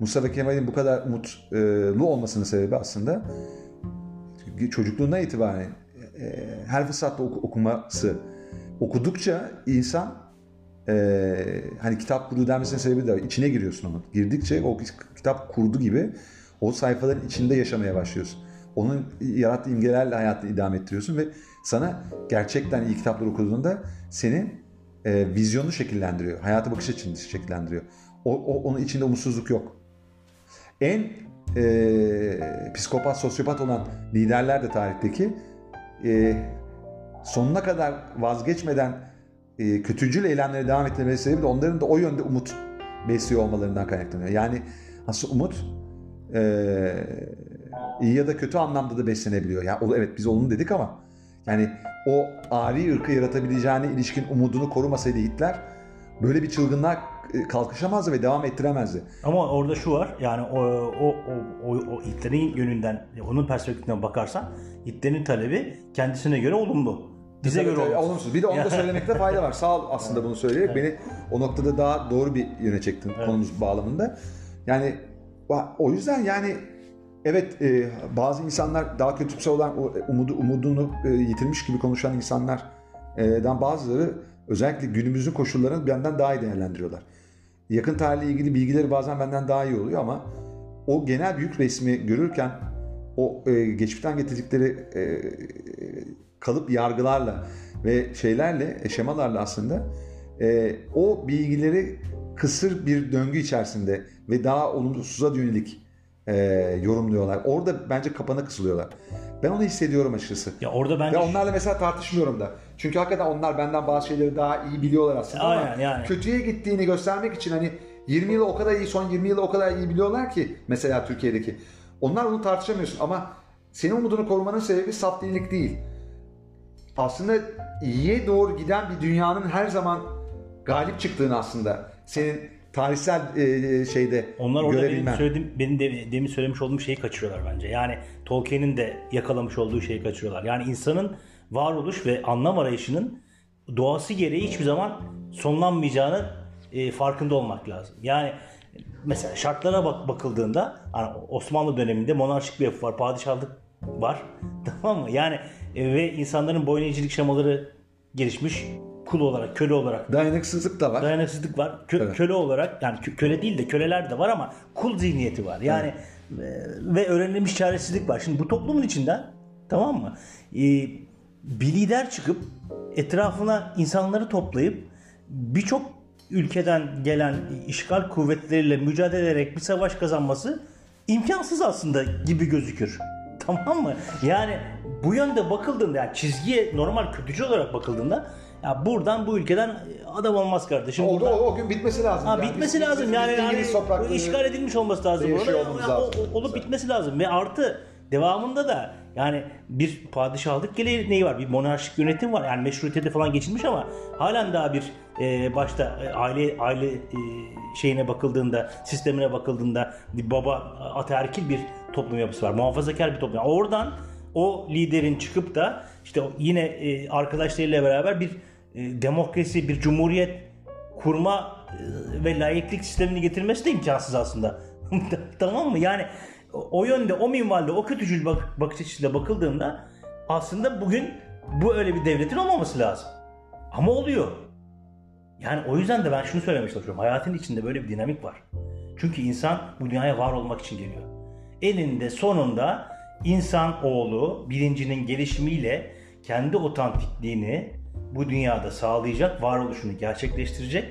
Mustafa Kemal'in bu kadar umutlu olmasının sebebi aslında çocukluğundan itibaren e, her fırsatta oku- okuması. Okudukça insan e, hani kitap kurdu denmesinin sebebi de içine giriyorsun onun. Girdikçe o kitap kurdu gibi o sayfaların içinde yaşamaya başlıyorsun. Onun yarattığı imgelerle hayatını idame ettiriyorsun ve sana gerçekten iyi kitaplar okuduğunda senin e, vizyonu şekillendiriyor. Hayata bakış açını şekillendiriyor. O, o- onun içinde umutsuzluk yok. En e, psikopat, sosyopat olan liderler de tarihteki e, sonuna kadar vazgeçmeden e, kötücül eylemlere devam etmeleri sebebi de onların da o yönde umut besliyor olmalarından kaynaklanıyor. Yani aslında umut e, iyi ya da kötü anlamda da beslenebiliyor. Yani o- evet biz olumlu dedik ama yani o ari ırkı yaratabileceğine ilişkin umudunu korumasaydı Hitler böyle bir çılgınlığa e, kalkışamazdı ve devam ettiremezdi. Ama orada şu var yani o, o, o, o, o Hitler'in yönünden onun perspektifinden bakarsan Hitler'in talebi kendisine göre olumlu. Bize Tabii, göre tabii, olumsuz. olumsuz. Bir de onu da söylemekte fayda var. Sağ ol aslında bunu söyleyerek beni o noktada daha doğru bir yöne çektin konumuz bağlamında. Yani o yüzden yani evet e, bazı insanlar daha kötümse olan o umudu umudunu e, yitirmiş gibi konuşan insanlardan bazıları özellikle günümüzün koşullarını benden daha iyi değerlendiriyorlar. Yakın tarihle ilgili bilgileri bazen benden daha iyi oluyor ama o genel büyük resmi görürken o e, geçmişten getirdikleri e, kalıp yargılarla ve şeylerle, e, şemalarla aslında e, o bilgileri kısır bir döngü içerisinde ve daha olumsuza yönelik e, yorumluyorlar. Orada bence kapana kısılıyorlar. Ben onu hissediyorum açıkçası. Ya orada bence Ve onlarla mesela tartışmıyorum da. Çünkü hakikaten onlar benden bazı şeyleri daha iyi biliyorlar aslında ama Aynen, yani. kötüye gittiğini göstermek için hani 20 yılı o kadar iyi, son 20 yılı o kadar iyi biliyorlar ki mesela Türkiye'deki. Onlar onu tartışamıyorsun ama senin umudunu korumanın sebebi saf dinlik değil. Aslında iyiye doğru giden bir dünyanın her zaman galip çıktığını aslında senin tarihsel e, şeyde Onlar orada benim söylediğim, benim de, demin söylemiş olduğum şeyi kaçırıyorlar bence. Yani Tolkien'in de yakalamış olduğu şeyi kaçırıyorlar. Yani insanın varoluş ve anlam arayışının doğası gereği hiçbir zaman sonlanmayacağını e, farkında olmak lazım. Yani mesela şartlara bak bakıldığında hani Osmanlı döneminde monarşik bir yapı var, padişahlık var. *laughs* Tamam mı? Yani e, ve insanların boyun eğicilik şemaları gelişmiş kul olarak, köle olarak Dayanıksızlık da var. dayanıksızlık var. Kö- Evet. Köle olarak yani kö- köle değil de köleler de var ama kul zihniyeti var. Yani e, ve öğrenilmiş çaresizlik var. Şimdi bu toplumun içinden tamam mı? E, bir lider çıkıp etrafına insanları toplayıp birçok ülkeden gelen işgal kuvvetleriyle mücadele ederek bir savaş kazanması imkansız aslında gibi gözükür. *laughs* Tamam mı? Yani bu yönde bakıldığında yani çizgiye normal kötücü olarak bakıldığında ya buradan bu ülkeden adam olmaz kardeşim. Oldu buradan, o, o gün bitmesi lazım. Ha, Yani bitmesi biz- lazım biz- yani, biz yani işgal edilmiş olması lazım olmamız Ya, o- lazım. o- olup bitmesi lazım ve artı devamında da yani bir padişahlık geleneği var, bir monarşik yönetim var. Yani meşrutiyete falan geçilmiş ama halen daha bir e, başta e, aile aile e, şeyine bakıldığında, sistemine bakıldığında bir baba ataerkil bir toplum yapısı var. Muhafazakar bir toplum. Yani oradan o liderin çıkıp da işte yine e, arkadaşlarıyla beraber bir e, demokrasi, bir cumhuriyet kurma e, ve layıklık sistemini getirmesi de imkansız aslında. *laughs* tamam mı? Yani o yönde, o minvalde, o kötücül bak bakış açısıyla bakıldığında aslında bugün bu öyle bir devletin olmaması lazım. Ama oluyor. Yani o yüzden de ben şunu söylemeye çalışıyorum. Hayatın içinde böyle bir dinamik var. Çünkü insan bu dünyaya var olmak için geliyor. Eninde sonunda insan oğlu bilincinin gelişimiyle kendi otantikliğini bu dünyada sağlayacak, varoluşunu gerçekleştirecek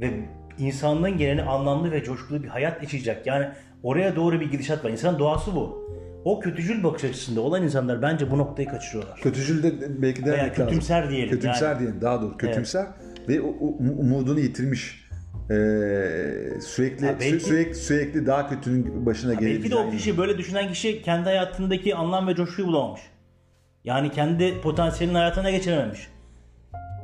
ve insanlığın geneli anlamlı ve coşkulu bir hayat yaşayacak. Yani oraya doğru bir gidişat var. İnsanın doğası bu. O kötücül bakış açısında olan insanlar bence bu noktayı kaçırıyorlar. Kötücül de belki de Veya demek lazım. kötümser diyelim. Kötümser yani. diyelim daha doğru. Kötümser ve o- o- umudunu yitirmiş. Ee, sürekli belki- sü- sürekli sürekli daha kötünün başına Belki de o kişi böyle düşünen kişi kendi hayatındaki anlam ve coşkuyu bulamamış. Yani kendi potansiyelini hayatına geçirememiş.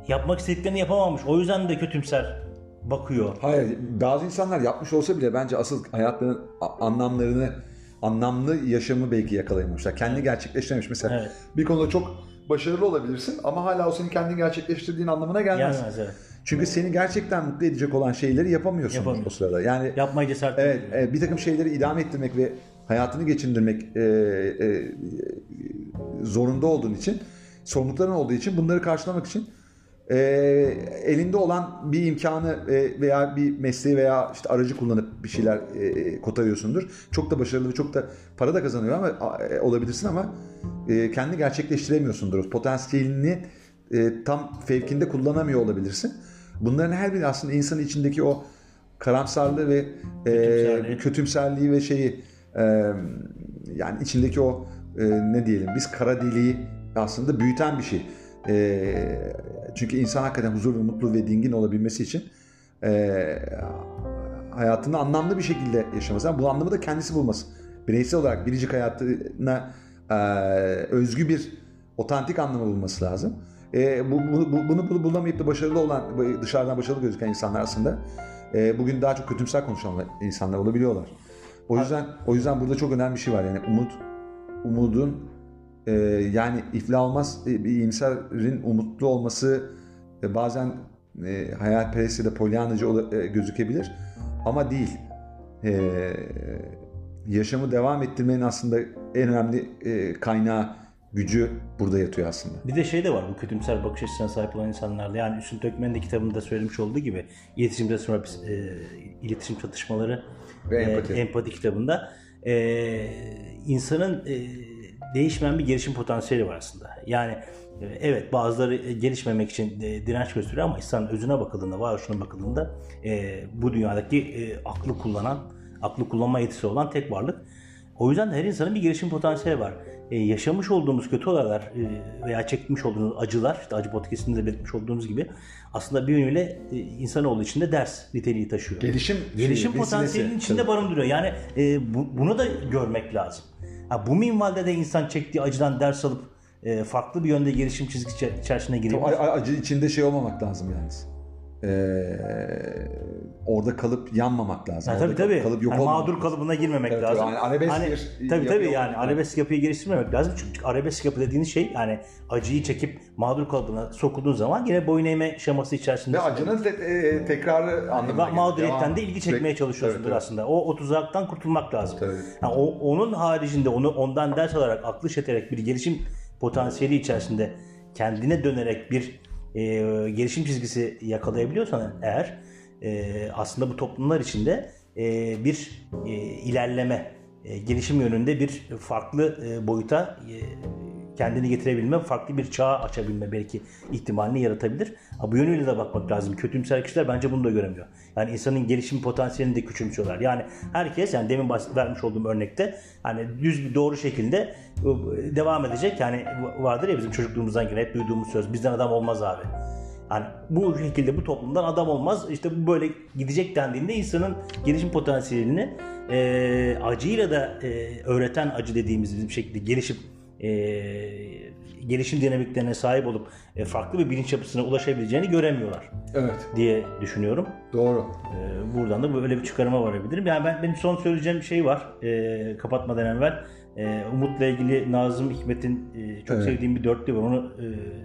Yapmak istediklerini yapamamış. O yüzden de kötümser bakıyor. Hayır, bazı insanlar yapmış olsa bile bence asıl hayatlarının anlamlarını, anlamlı yaşamı belki yakalayamamışlar. Kendi gerçekleştirememiş. Mesela Evet. bir konuda çok başarılı olabilirsin ama hala o senin kendini gerçekleştirdiğin anlamına gelmez. Gelmez evet. Çünkü seni gerçekten mutlu edecek olan şeyleri yapamıyorsun Yapamıyorsun. o sırada. Yani Yapmaya cesaret Evet, edemiyor. e, bir takım şeyleri idame ettirmek ve hayatını geçindirmek e, e, zorunda olduğun için, sorumlulukların olduğu için bunları karşılamak için e, elinde olan bir imkanı e, veya bir mesleği veya işte aracı kullanıp bir şeyler e, kotarıyorsundur. Çok da başarılı ve çok da para da kazanıyor ama e, olabilirsin ama e, kendi gerçekleştiremiyorsundur. Potansiyelini e, tam fevkinde kullanamıyor olabilirsin. Bunların her biri aslında insanın içindeki o karamsarlığı ve e, Kötümserliği. kötümserliği ve şeyi e, yani içindeki o e, ne diyelim biz kara deliği aslında büyüten bir şey. E, çünkü insan hakikaten huzurlu, mutlu ve dingin olabilmesi için e, hayatını anlamlı bir şekilde yaşaması. Yani bu anlamı da kendisi bulması. Bireysel olarak biricik hayatına e, özgü bir otantik anlamı bulması lazım. E, bu, bu- bu- bunu, bulamayıp da başarılı olan, dışarıdan başarılı gözüken insanlar aslında e, bugün daha çok kötümser konuşan insanlar olabiliyorlar. O yüzden o yüzden burada çok önemli bir şey var yani umut umudun e, yani iflah olmaz e, bir iyimserin umutlu olması e, bazen e, hayalperest ya da polyanacı ola- e, gözükebilir ama değil. E, yaşamı devam ettirmenin aslında en önemli e, kaynağı gücü burada yatıyor aslında. Bir de şey de var bu kötümser bakış açısına sahip olan insanlarda. Yani Üstün Tökmen'in de kitabında söylemiş olduğu gibi iletişimde sonra e, iletişim çatışmaları Ve e, empati. empati kitabında e, insanın e, değişmeyen bir gelişim potansiyeli var aslında. Yani e, evet bazıları e, gelişmemek için e, direnç gösteriyor ama insanın özüne bakıldığında, varoluşuna bakıldığında e, bu dünyadaki e, aklı kullanan, aklı kullanma yetisi olan tek varlık. O yüzden de her insanın bir gelişim potansiyeli var. E, yaşamış olduğumuz kötü olaylar e, veya çekmiş olduğumuz acılar, işte acı podcastinde de belirtmiş olduğumuz gibi aslında bir yönüyle e, insanoğlu için de ders niteliği taşıyor. Gelişim Gelişim şeyi, potansiyelinin vesilesi. içinde barındırıyor. Yani e, bu, bunu da görmek lazım. Ha, bu minvalde de insan çektiği acıdan ders alıp e, farklı bir yönde gelişim çizgisi içe- içerisine girebilir. acı içinde şey olmamak lazım yalnız. Ee, orada kalıp yanmamak lazım. Orada tabii tabii. Kalıp yok Yani mağdur kalıbına girmemek Evet, lazım. yani arabesk Hani- bir tabii tabii yani arabesk yapıyı geliştirmemek lazım. Çünkü arabesk yapı dediğiniz şey yani acıyı çekip mağdur kalıbına sokulduğun zaman yine boyun eğme şeması içerisinde Ve acının te- e, tekrarı anlamına gelir. mağduriyetten de ilgi çekmeye çalışıyorsundur tabii. aslında. O, o tuzaktan kurtulmak lazım. Tabii. Yani o, onun haricinde onu ondan ders alarak aklı şeterek bir gelişim potansiyeli içerisinde kendine dönerek bir e, gelişim çizgisi yakalayabiliyorsan eğer e, aslında bu toplumlar içinde e, bir e, ilerleme, e, gelişim yönünde bir farklı e, boyuta e, kendini getirebilme, farklı bir çağ açabilme belki ihtimalini yaratabilir. Ha, bu yönüyle de bakmak lazım. Kötümser kişiler bence bunu da göremiyor. Yani insanın gelişim potansiyelini de küçümsüyorlar. Yani herkes yani demin vermiş olduğum örnekte hani düz bir doğru şekilde e, devam edecek. Yani vardır ya bizim çocukluğumuzdan gelen hep duyduğumuz söz bizden adam olmaz abi. Yani bu şekilde bu toplumdan adam olmaz. İşte bu böyle gidecek dendiğinde insanın gelişim potansiyelini e, acıyla da e, öğreten acı dediğimiz bizim şekilde gelişip e, gelişim dinamiklerine sahip olup e, farklı bir bilinç yapısına ulaşabileceğini göremiyorlar Evet. diye düşünüyorum. Doğru. E, buradan da böyle bir çıkarıma varabilirim. Yani ben benim son söyleyeceğim bir şey var. E, kapatmadan evvel e, Umut'la ilgili Nazım Hikmet'in e, çok Evet. sevdiğim bir dörtlü var. Onu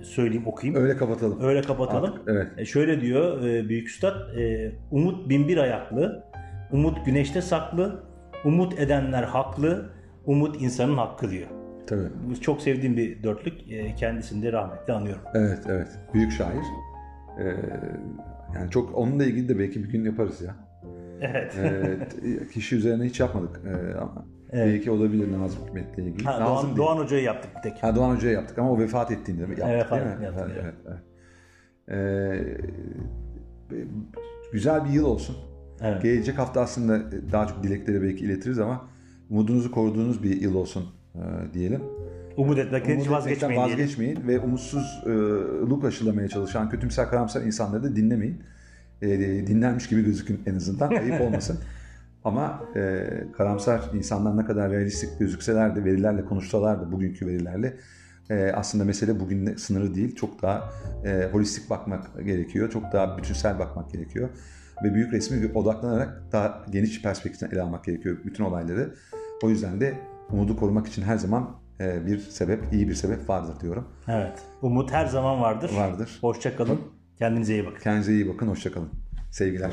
e, söyleyeyim, okuyayım. Öyle kapatalım. Öyle kapatalım. Artık, evet. E, şöyle diyor e, Büyük Üstad, e, Umut binbir ayaklı, Umut güneşte saklı, Umut edenler haklı, Umut insanın hakkı diyor. Tabii. Çok sevdiğim bir dörtlük. E, kendisini de rahmetle anıyorum. Evet, evet. Büyük şair. Ee, yani çok onunla ilgili de belki bir gün yaparız ya. Evet. Ee, *laughs* kişi üzerine hiç yapmadık ee, ama Evet. belki olabilir Nazım Hikmet'le ilgili. Ha, Nazım Doğan, değil. Doğan Hoca'yı yaptık bir tek. Ha, Doğan Hoca'ya yaptık ama o vefat ettiğinde mi yaptık Evet, değil mi? yaptık, evet, evet. evet. Ee, güzel bir yıl olsun. Evet. Gelecek hafta aslında daha çok dilekleri belki iletiriz ama umudunuzu koruduğunuz bir yıl olsun diyelim. Umut etmekten hiç vazgeçmeyin diyelim. vazgeçmeyin ve umutsuzluk aşılamaya çalışan kötümser karamsar insanları da dinlemeyin. E, dinlenmiş gibi gözükün en azından. Ayıp *laughs* olmasın. Ama e, karamsar insanlar ne kadar realistik gözükseler de verilerle konuşsalar da bugünkü verilerle e, aslında mesele bugün sınırı değil. Çok daha e, holistik bakmak gerekiyor. Çok daha bütünsel bakmak gerekiyor. Ve büyük resmi odaklanarak daha geniş perspektiften ele almak gerekiyor bütün olayları. O yüzden de umudu korumak için her zaman e, bir sebep, iyi bir sebep vardır diyorum. Evet. Umut her zaman vardır. Vardır. Hoşça kalın. Kendinize iyi bakın. Kendinize iyi bakın, hoşçakalın. Sevgiler.